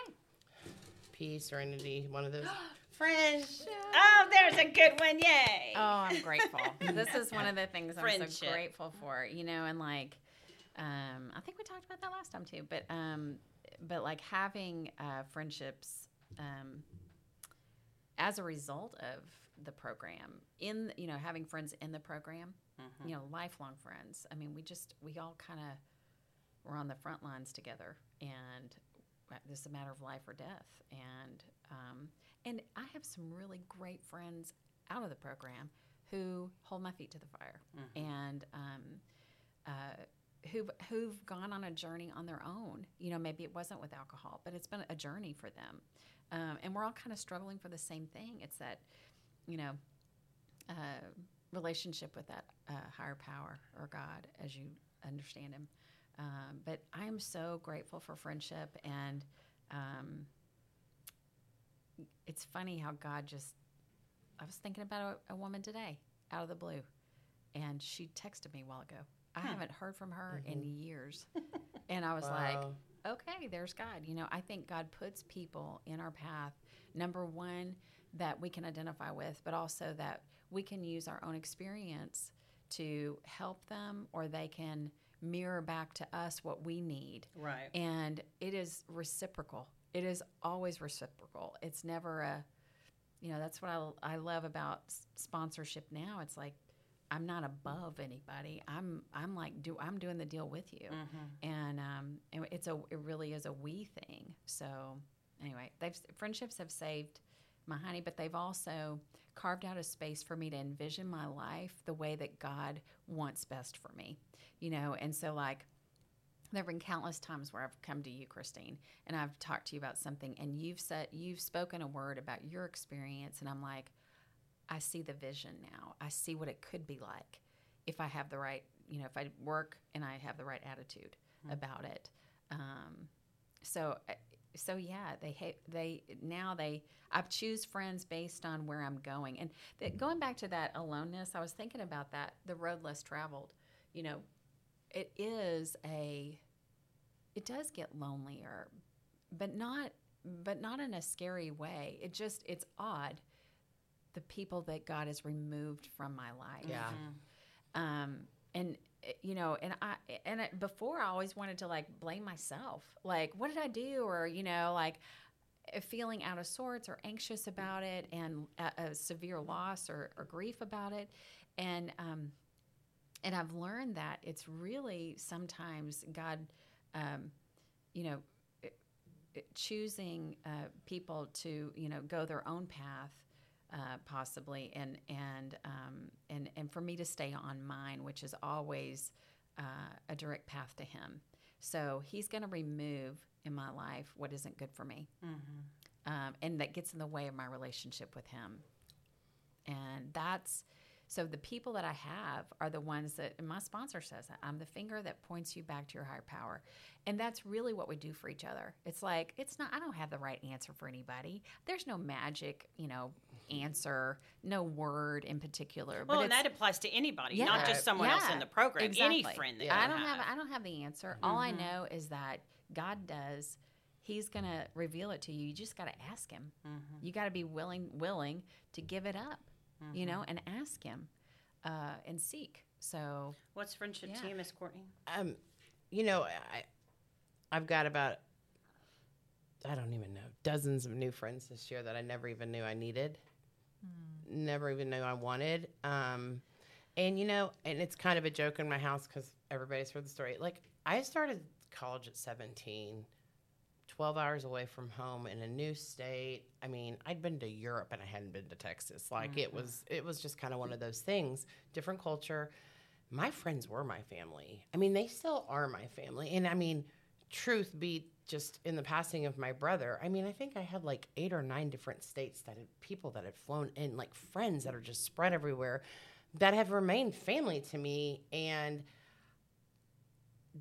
peace, serenity, one of those. Friendship. Oh, there's a good one. Yay. Oh, I'm grateful. this is one of the things I'm so grateful for. You know, and like, um, I think we talked about that last time too. But um, but like having uh, friendships um, as a result of the program in you know having friends in the program, you know, lifelong friends. I mean, we just we all kind of were on the front lines together, and this is a matter of life or death. And um, and I have some really great friends out of the program who hold my feet to the fire, and um, uh, who've who've gone on a journey on their own. You know, maybe it wasn't with alcohol, but it's been a journey for them, um, and we're all kind of struggling for the same thing. It's that, you know, uh, relationship with that uh, higher power or God as you understand Him. Um, but I am so grateful for friendship, and um, it's funny how God just. I was thinking about a, a woman today out of the blue, and she texted me a while ago. I haven't heard from her in years, and I was like, okay, there's God. You know, I think God puts people in our path. Number one, that we can identify with, but also that we can use our own experience to help them, or they can mirror back to us what we need. Right. And it is reciprocal. It is always reciprocal. It's never a, you know, that's what I, I love about sponsorship now. It's like, I'm not above anybody. I'm I'm like do I'm doing the deal with you, and um, and it's a it really is a we thing. So anyway, they've friendships have saved my honey, but they've also carved out a space for me to envision my life the way that God wants best for me, you know. And so like there have been countless times where I've come to you, Christine, and I've talked to you about something, and you've said you've spoken a word about your experience, and I'm like, I see the vision now. I see what it could be like if I have the right, you know, if I work and I have the right attitude about it. Um, so, so yeah, they ha- they now they I choose friends based on where I'm going, and th- going back to that aloneness, I was thinking about that the road less traveled. You know, it is a it does get lonelier but not but not in a scary way it just it's odd the people that god has removed from my life Yeah. um and you know and i and before i always wanted to like blame myself. Like what did i do? Or you know like eh, feeling out of sorts or anxious about it and a, a severe loss or, or grief about it. And um and I've learned that it's really sometimes God, um, you know, it- choosing uh, people to you know go their own path, uh, possibly, and and um, and and for me to stay on mine, which is always uh, a direct path to Him. So He's going to remove in my life what isn't good for me, um, and that gets in the way of my relationship with Him. And that's so the people that I have are the ones that and my sponsor says that I'm the finger that points you back to your higher power. And that's really what we do for each other. It's like it's not I don't have the right answer for anybody. There's no magic, you know, answer, no word in particular. Well, but and that applies to anybody, Yeah. not just someone else in the program. Any friend that Yeah. I don't have. have. I don't have the answer. All I mm-hmm. know is that God does. He's going to reveal it to you. You just got to ask him. Mm-hmm. You got to be willing willing to give it up, you know, and ask him uh, and seek. So What's friendship Yeah. to you, Miss Courtney? Um, you know, I, I've got about I don't even know dozens of new friends this year that I never even knew I needed, never even knew I wanted. Um, and you know, and it's kind of a joke in my house because everybody's heard the story. Like I started college at 17, 12 hours away from home in a new state. I mean, I'd been to Europe and I hadn't been to Texas. Like it mm-hmm. was, it was just kind of one of those things. Different culture. My friends were my family. I mean, they still are my family. And I mean, truth be just in the passing of my brother, I mean, I think I had like eight or nine different states that had people that had flown in, like friends that are just spread everywhere that have remained family to me. And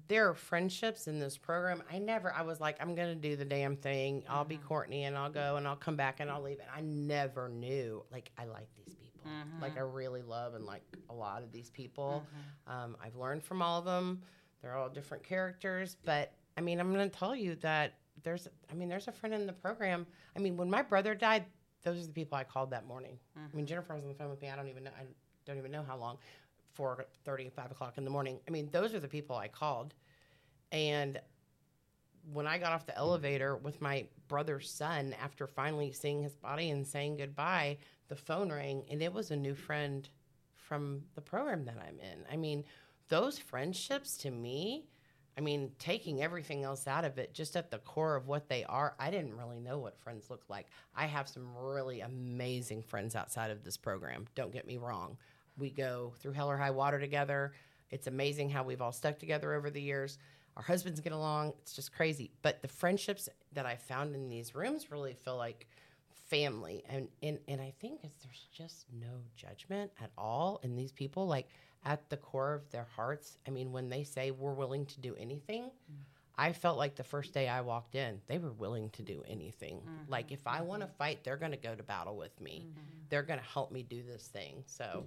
there are friendships in this program. I never, I was like, I'm going to do the damn thing. I'll be mm-hmm. Courtney and I'll go and I'll come back and I'll leave. And I never knew, like, I like these people. Mm-hmm. Like, I really love and like a lot of these people. Mm-hmm. Um, I've learned from all of them. They're all different characters. But I mean, I'm going to tell you that there's, I mean, there's a friend in the program. I mean, when my brother died, those are the people I called that morning. I mean, Jennifer was on the phone with me. I don't even know. I don't even know how long. Four thirty, five o'clock in the morning. I mean, those are the people I called. And when I got off the elevator with my brother's son after finally seeing his body and saying goodbye, the phone rang and it was a new friend from the program that I'm in. I mean, those friendships to me, I mean, taking everything else out of it, just at the core of what they are, I didn't really know what friends look like. I have some really amazing friends outside of this program. Don't get me wrong. We go through hell or high water together. It's amazing how we've all stuck together over the years. Our husbands get along. It's just crazy. But the friendships that I found in these rooms really feel like family. And and, and I think there's just no judgment at all in these people. Like at the core of their hearts, I mean, when they say we're willing to do anything, mm. I felt like the first day I walked in, they were willing to do anything. Mm-hmm. Like if I want to mm-hmm. fight, they're going to go to battle with me. Mm-hmm. They're going to help me do this thing. So,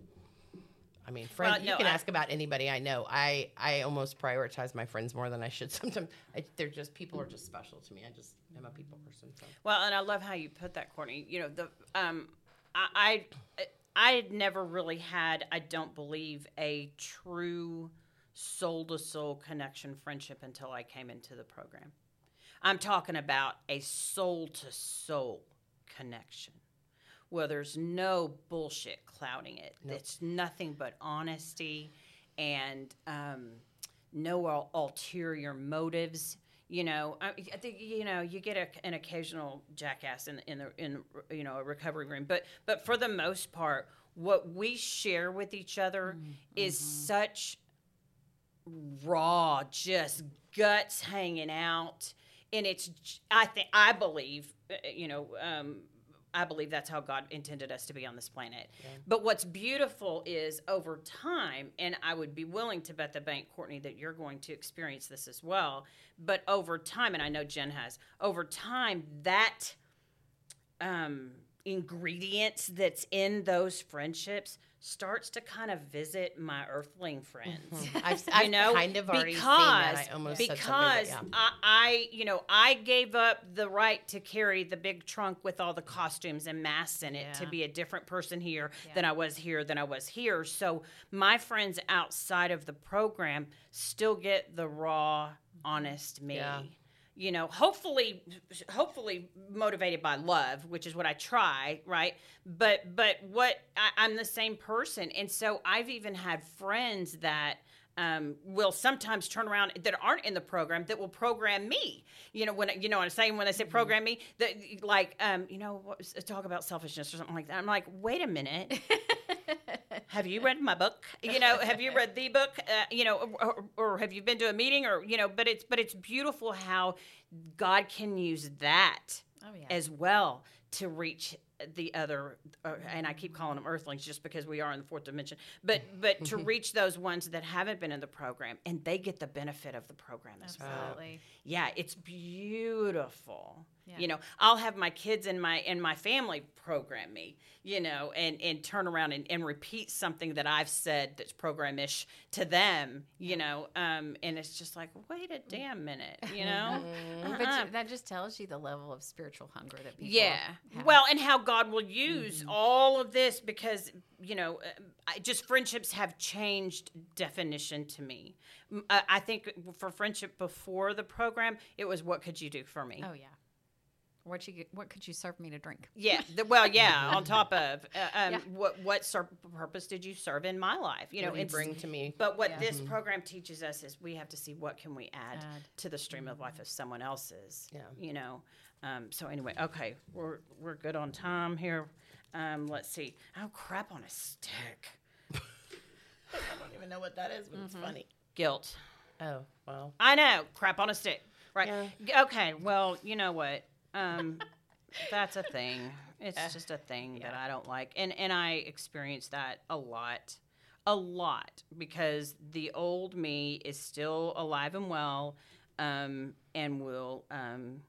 I mean, friends, Well, you can I- ask about anybody I know. I I almost prioritize my friends more than I should. Sometimes I, they're just people are just special to me. I just am a people person. So. Well, and I love how you put that, Courtney. You know, the um, I, I I had never really had, I don't believe, a true soul to soul connection friendship until I came into the program. I'm talking about a soul to soul connection where there's no bullshit clouding it. It's nothing but honesty and um, no ul- ulterior motives. You know, I, I think you know you get a, an occasional jackass in in the in you know a recovery room, but but for the most part, what we share with each other is such raw, just guts hanging out, and it's I think I believe uh, you know um, I believe that's how God intended us to be on this planet. But what's beautiful is over time, and I would be willing to bet the bank, Courtney, that you're going to experience this as well. But over time, and I know Jen has, over time, that um, ingredients that's in those friendships starts to kind of visit my earthling friends. Mm-hmm. I've, I've know, kind of already because seen that. I almost because said something, but yeah. I, I, you know, I gave up the right to carry the big trunk with all the costumes and masks in it to be a different person here than I was here than I was here. So my friends outside of the program still get the raw, honest me. You know, hopefully, hopefully motivated by love, which is what I try, right? But but what I, I'm the same person, and so I've even had friends that um, will sometimes turn around that aren't in the program that will program me. You know, when you know what I'm saying when they say program me, that like um, you know, talk about selfishness or something like that. I'm like, wait a minute. have you read my book? You know, have you read the book? Uh, you know, or, or have you been to a meeting? Or you know, but it's but it's beautiful how God can use that Oh, yeah. as well to reach the other uh, and I keep calling them earthlings just because we are in the fourth dimension but but to reach those ones that haven't been in the program and they get the benefit of the program as well yeah it's beautiful Yeah. you know i'll have my kids and my and my family program me you know and and turn around and, and repeat something that i've said that's programish to them you know um and it's just like wait a damn minute you know But Uh-uh. you, that just tells you the level of spiritual hunger that people yeah. have. Well, and how God will use all of this because, you know, uh, I, just friendships have changed definition to me. Uh, I think for friendship before the program, it was what could you do for me? oh yeah. What you what could you serve me to drink? Yeah. The, well, yeah. On top of uh, um, Yeah. what what ser- purpose did you serve in my life? You know, What do you bring to me? But what Yeah. this program teaches us is we have to see what can we add, Add. to the stream of life of someone else's. Yeah. You know. Um, so anyway, okay, we're we're good on time here. Um, let's see. Oh crap on a stick. I don't even know what that is, but it's funny. Guilt. Oh, well. I know. Crap on a stick. Right. Yeah. Okay. Well, you know what? Um, that's a thing. It's just a thing that I don't like, and and I experience that a lot, a lot because the old me is still alive and well, um, and will um,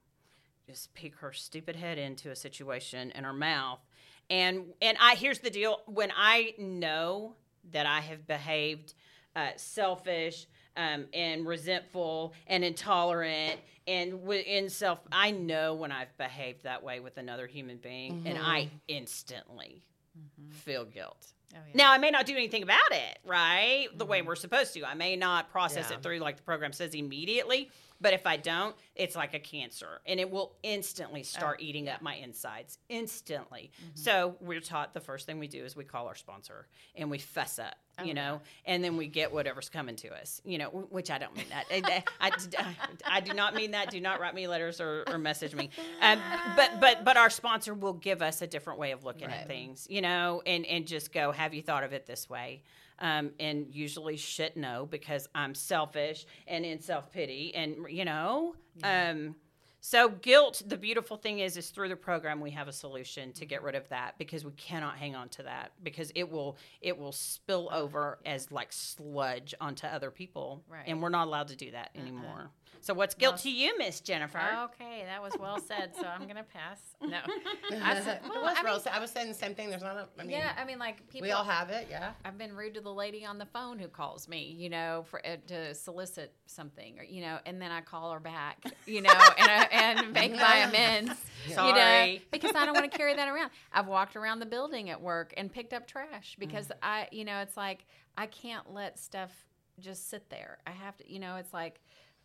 just peek her stupid head into a situation in her mouth. And and I here's the deal: when I know that I have behaved uh, selfish um, and resentful and intolerant and w- in self, I know when I've behaved that way with another human being, and I mm-hmm. instantly mm-hmm. feel guilt. Oh, yeah. Now I may not do anything about it, right? The way mm-hmm. we're supposed to. I may not process Yeah. it through like the program says immediately, but if I don't, it's like a cancer and it will instantly start eating up my insides. Instantly. So we're taught the first thing we do is we call our sponsor and we fess up, you know, and then we get whatever's coming to us, you know, which I don't mean that. I, I, I- I do not mean that. Do not write me letters or, or message me. Um, but but but our sponsor will give us a different way of looking at things, you know, and and just go, have you thought of it this way? Um, and usually shit no because I'm selfish and in self pity and you know. Um, so guilt, the beautiful thing is, is through the program we have a solution to get rid of that because we cannot hang on to that because it will it will spill over as like sludge onto other people, Right. and we're not allowed to do that anymore. So what's guilt to you, Miss Jennifer? Okay, that was well said. So I'm gonna pass. No, I said, It well, was I real mean. I was saying the same thing. There's not a. I mean, yeah, I mean, like people. we all have it. Yeah. I've been rude to the lady on the phone who calls me, you know, for uh, to solicit something, or you know, and then I call her back, you know, and I, and make my amends, you know, Sorry. because I don't want to carry that around. I've walked around the building at work and picked up trash because Mm. I, you know, it's like I can't let stuff just sit there. I have to, you know, it's like.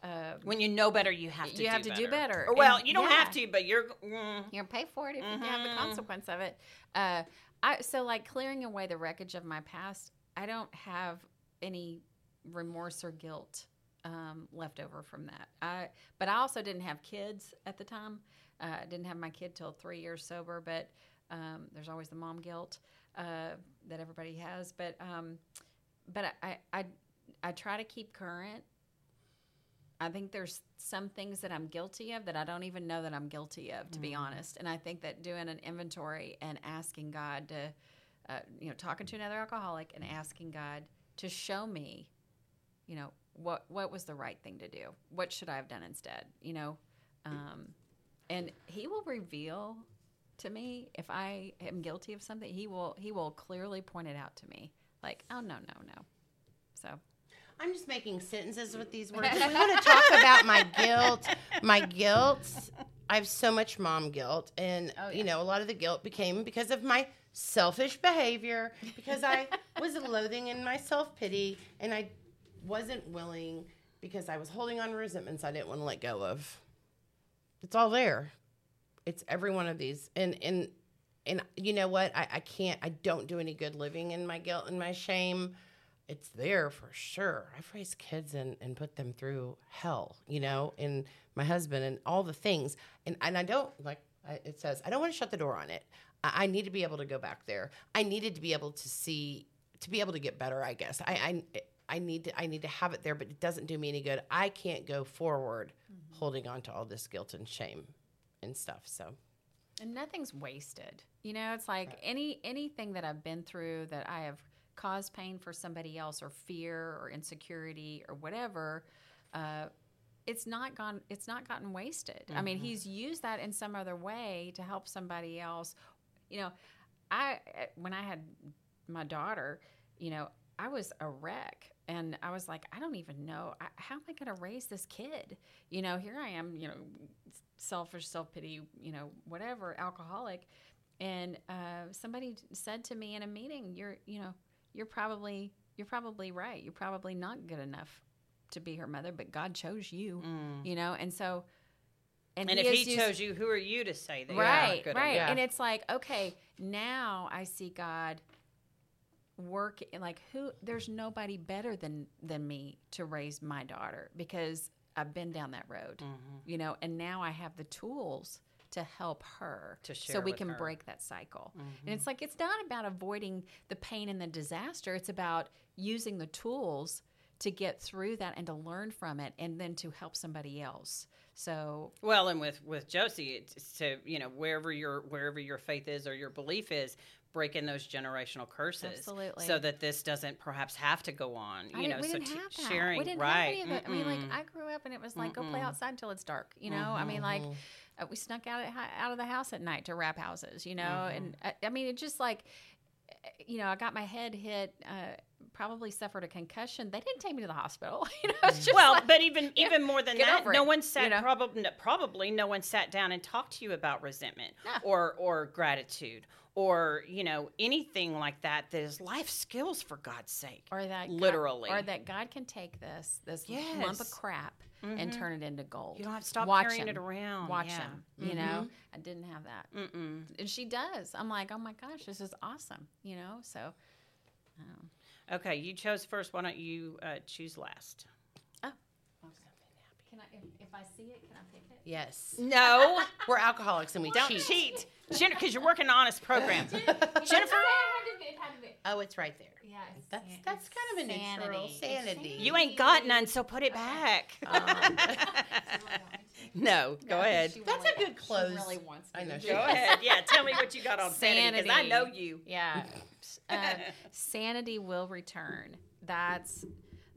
Uh, when you know better, you have to. You do have to do better. Or, well, And- you don't yeah. have to, but you're. Mm, you're gonna pay for it if you have the Mhm. consequence of it. Uh, I so like clearing away the wreckage of my past. I don't have any remorse or guilt um, left over from that. I but I also didn't have kids at the time. Uh, I didn't have my kid till three years sober. But um, there's always the mom guilt uh, that everybody has. But um, but I, I I try to keep current. I think there's some things that I'm guilty of that I don't even know that I'm guilty of, to be honest. And I think that doing an inventory and asking God to, uh, you know, talking to another alcoholic and asking God to show me, you know, what what was the right thing to do? What should I have done instead? You know, um, and He will reveal to me if I am guilty of something. He will He will clearly point it out to me, like, oh no, no, no. So I'm just making sentences with these words. We want to talk about my guilt, my guilt, I have so much mom guilt. And, Oh, you know, a lot of the guilt became because of my selfish behavior, because I was loathing in my self pity, and I wasn't willing because I was holding on to resentments I didn't want to let go of. It's all there. It's every one of these. And, and, and you know what? I, I can't, I don't do any good living in my guilt and my shame it's there for sure. I've raised kids and, and put them through hell, you know, and my husband and all the things. And, and I don't, like I, it says, I don't want to shut the door on it. I, I need to be able to go back there. I needed to be able to see, to be able to get better, I guess. I, I, I need to, I need to have it there, but it doesn't do me any good. I can't go forward mm-hmm. holding on to all this guilt and shame and stuff. So and nothing's wasted you know it's like any anything that i've been through that i have caused pain for somebody else or fear or insecurity or whatever uh, it's not gone it's not gotten wasted. I mean he's used that in some other way to help somebody else. You know i when i had my daughter you know i was a wreck and i was like i don't even know I, how am i going to raise this kid? You know here i am you know selfish self-pity you know whatever alcoholic. And uh, somebody said to me in a meeting you're you know you're probably you're probably right. You're probably not good enough to be her mother but god chose you you know? And so And he if he used- chose you, who are you to say that? you're right not good right. and it's like okay now i see god work like who there's nobody better than than me to raise my daughter because i've been down that road Mm-hmm. you know? And now i have the tools to help her To so we can her. Mm-hmm. break that cycle and it's like it's not about avoiding the pain and the disaster it's about using the tools to get through that and to learn from it and then to help somebody else so Well, and with with Josie, it's to you know wherever your wherever your faith is or your belief is, breaking those generational curses, Absolutely. so that this doesn't perhaps have to go on. You I know, so didn't t- sharing we didn't right. have any of it. I mean, like I grew up and it was like go play outside until it's dark. You know, I mean, like uh, we snuck out at, out of the house at night to wrap houses. You know, and uh, I mean, it just like uh, you know, I got my head hit. Uh, probably suffered a concussion. They didn't take me to the hospital. you know, it's just well, like, but even even more than that, no it, one sat you know? probably probably no one sat down and talked to you about resentment No. or or gratitude or you know anything like that. That is life skills for God's sake. or that God- literally. or that God can take this this lump of Yes. Crap and turn it into gold. You don't have to stop Watch carrying it around. Watch Yeah. him. You know, I didn't have that. Mm-mm. and she does. I'm like, oh my gosh, this is awesome, you know. So, um, Okay, you chose first. Why don't you uh, choose last? Can I, if, if I see it, can I pick it? Yes. No, We're alcoholics and we don't cheat. cheat, Jennifer, because you're working an honest program. Jennifer, Oh, it's right there. Yeah, That's san- that's kind of a neutral sanity. It's sanity. you ain't got none, so put it back. Um, no, go ahead. That's really- a good close. She really wants me I know to Go ahead. Yeah, tell me what you got on sanity, because I know you. Yeah. uh, sanity will return. That's,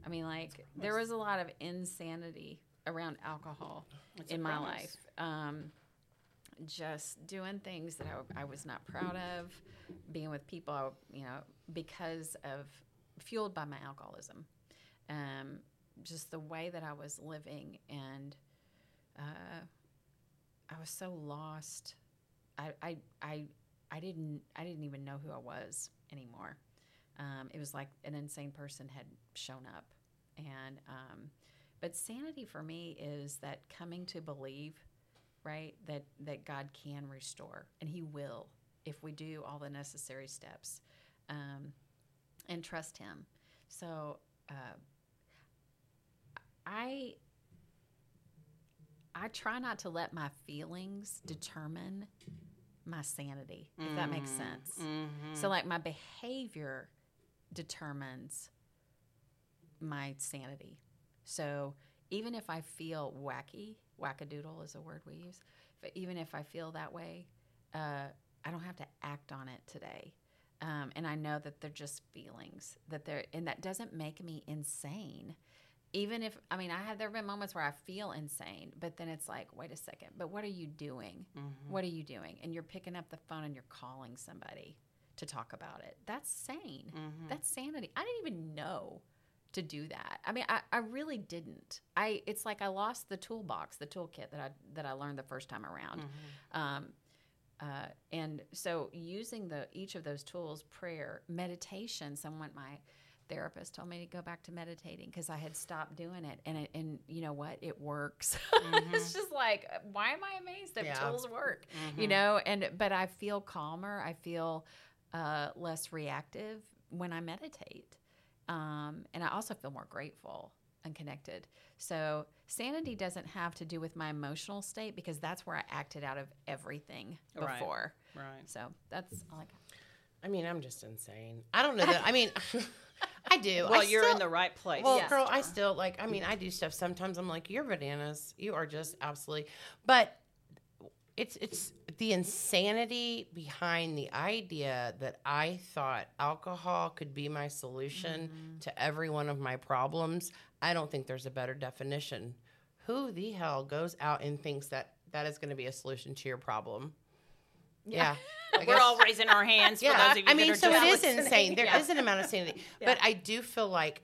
I mean, like, there was a lot of insanity around alcohol a in my promise. life. Um, just doing things that I, I was not proud of, being with people, you know, because of fueled by my alcoholism. Um, just the way that I was living, and uh, I was so lost. I, I, I, I didn't, I didn't even know who I was anymore. Um, it was like an insane person had shown up, and um, but sanity for me is that coming to believe, right, that that God can restore, and He will if we do all the necessary steps, um, and trust Him. So uh, I I try not to let my feelings determine my sanity, if that makes sense. Mm-hmm. So, like, my behavior determines my sanity. So, even if I feel wacky, wackadoodle is a word we use, but even if I feel that way, uh, I don't have to act on it today. Um, and I know that they're just feelings that they're, and that doesn't make me insane. Even if, I mean, I have, there have been moments where I feel insane, but then it's like, wait a second, but what are you doing? What are you doing? And you're picking up the phone and you're calling somebody to talk about it. That's sane. That's sanity. I didn't even know to do that. I mean, I, I really didn't. I it's like I lost the toolbox, the toolkit that I that I learned the first time around. Um, uh, and so using the each of those tools, prayer, meditation. Someone my therapist told me to go back to meditating because I had stopped doing it, and it, and you know what, it works. it's just like, why am I amazed that Yeah. tools work? You know, and but I feel calmer. I feel uh, less reactive when I meditate. Um, and I also feel more grateful and connected. So sanity doesn't have to do with my emotional state because that's where I acted out of everything Right. before. Right. So that's all I got. I mean, I'm just insane. I don't know that. I mean, I do. Well, I you're still- in the right place. Well, Yes. girl, I still like. I mean, I do stuff sometimes. I'm like, you're bananas. You are just absolutely. But it's it's the insanity behind the idea that I thought alcohol could be my solution mm-hmm. to every one of my problems. I don't think there's a better definition. Who the hell goes out and thinks that that is going to be a solution to your problem? Yeah. I We're all raising our hands for those of you I mean, so it is insane. There is Yeah. an amount of sanity, but I do feel like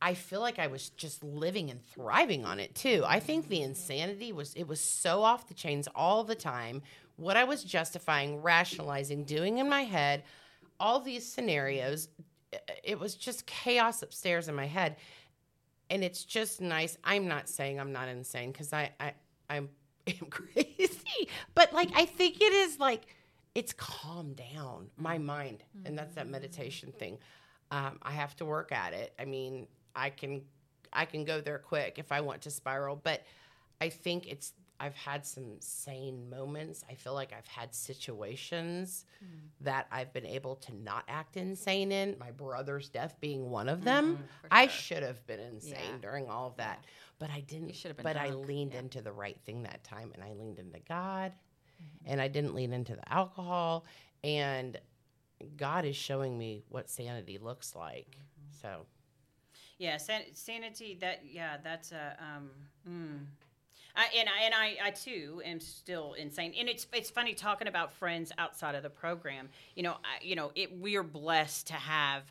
I feel like I was just living and thriving on it too. I think the insanity was it was so off the chains all the time. What I was justifying, rationalizing, doing in my head, all these scenarios. It was just chaos upstairs in my head. And it's just nice. I'm not saying I'm not insane because I, I I'm am crazy. But like I think it is like it's calmed down my mind, and that's that meditation thing. Um, I have to work at it. I mean, I can I can go there quick if I want to spiral, but I think it's I've had some sane moments. I feel like I've had situations that I've been able to not act insane in. My brother's death being one of them. I should have been insane Yeah. during all of that, but I didn't. should have been But I drunk. leaned into the right thing that time, and I leaned into God, and I didn't lean into the alcohol. And God is showing me what sanity looks like. So Yeah, san- sanity. That yeah, that's a. Um, mm. I, and I and I, I too am still insane. And it's it's funny talking about friends outside of the program. You know, I, you know, it, we are blessed to have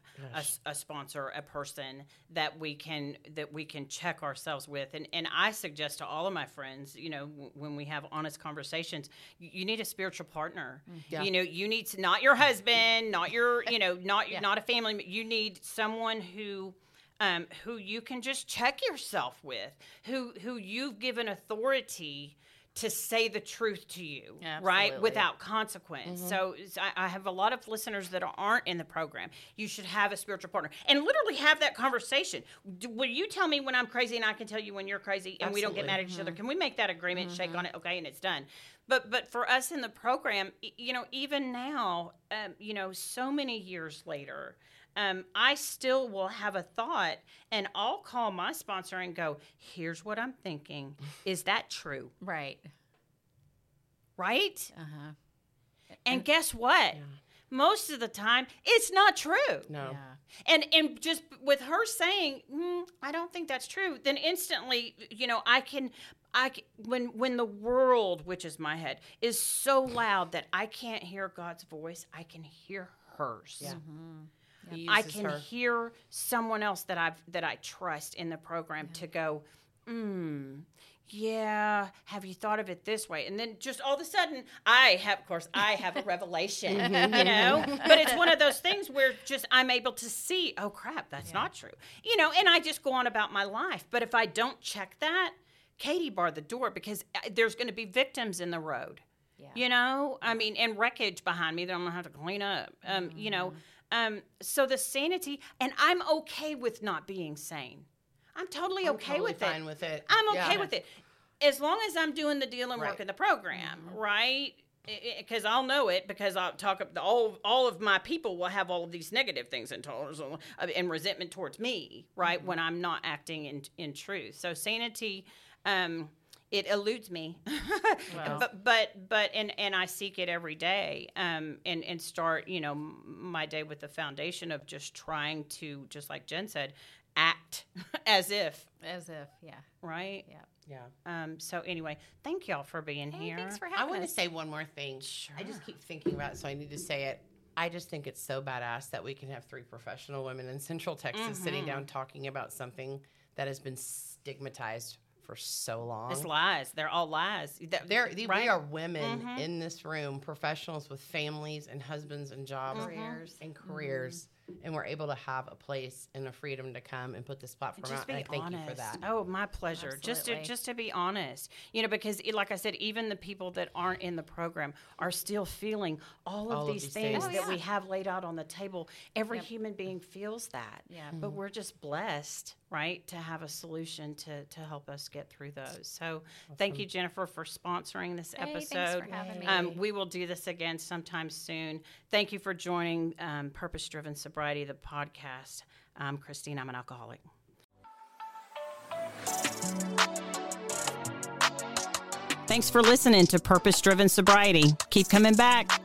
a sponsor, a person that we can that we can check ourselves with. And and I suggest to all of my friends, you know, w- when we have honest conversations, you, you need a spiritual partner. Mm-hmm. Yeah. You know, you need to, not your husband, not your, you know, not not a family. You need someone who um, who you can just check yourself with, who who you've given authority to say the truth to you, right, without consequence. So, so I, I have a lot of listeners that aren't in the program. You should have a spiritual partner and literally have that conversation. D- Will you tell me when I'm crazy, and I can tell you when you're crazy, and we don't get mad at each other? Can we make that agreement? Shake on it, okay, and it's done. But but for us in the program, you know, even now, um, you know, so many years later um, I still will have a thought and I'll call my sponsor and go, here's what I'm thinking. Is that true? Right. Right? Uh huh. And guess what? Most of the time, it's not true. no. Yeah. And and just with her saying, mm, I don't think that's true, then instantly, you know, I can, I c- when when the world, which is my head, is so loud that I can't hear God's voice, I can hear hers. Yeah. He I can her. hear someone else that I've that I trust in the program to go, hmm, yeah, have you thought of it this way? And then just all of a sudden, I have, of course, I have a revelation, you know. But it's one of those things where just I'm able to see, oh crap, that's not true, you know. And I just go on about my life. But if I don't check that, Katie barred the door because uh, there's going to be victims in the road. Yeah. You know, I mean, and wreckage behind me that I'm gonna have to clean up. Um, you know, Mm-hmm. Um, so the sanity, and I'm okay with not being sane. I'm totally I'm okay totally with fine it. with it. I'm okay Yeah. with it, as long as I'm doing the deal and Right. Mm-hmm. working the program, right? Because I'll know it because I'll talk up the, all all of my people will have all of these negative things and tolerance uh, and resentment towards me, right? Mm-hmm. When I'm not acting in in truth. So sanity, um, it eludes me, but but but and and I seek it every day, um, and and start you know my day with the foundation of just trying to just like Jen said, act as if As if, yeah. right. Yeah. Yeah. Um, so anyway, thank y'all for being Hey, here. thanks for having I having want to say one more thing. Sure. I just keep thinking about it, so I need to say it. I just think it's so badass that we can have three professional women in Central Texas sitting Mm-hmm. down talking about something that has been stigmatized for so long. it's lies. They're all lies. That- There, the- right? Mm-hmm. we are women in this room, professionals with families and husbands and jobs Mm-hmm. Careers. and careers, and we're able to have a place and a freedom to come and put this platform just out. be And I thank honest. you for that. Oh, my pleasure. Just to just to be honest, you know, because it, like I said, even the people that aren't in the program are still feeling all of All of these these things things. that Oh, we have laid out on the table. Every human being feels that. Yeah. But we're just blessed, right, to have a solution to to help us get through those. So, thank you, Jennifer, for sponsoring this Hey, thanks episode. for having me. Um, we will do this again sometime soon. Thank you for joining um, Purpose Driven Sobriety, the podcast. I'm Christine. I'm an alcoholic. Thanks for listening to Purpose Driven Sobriety. Keep coming back.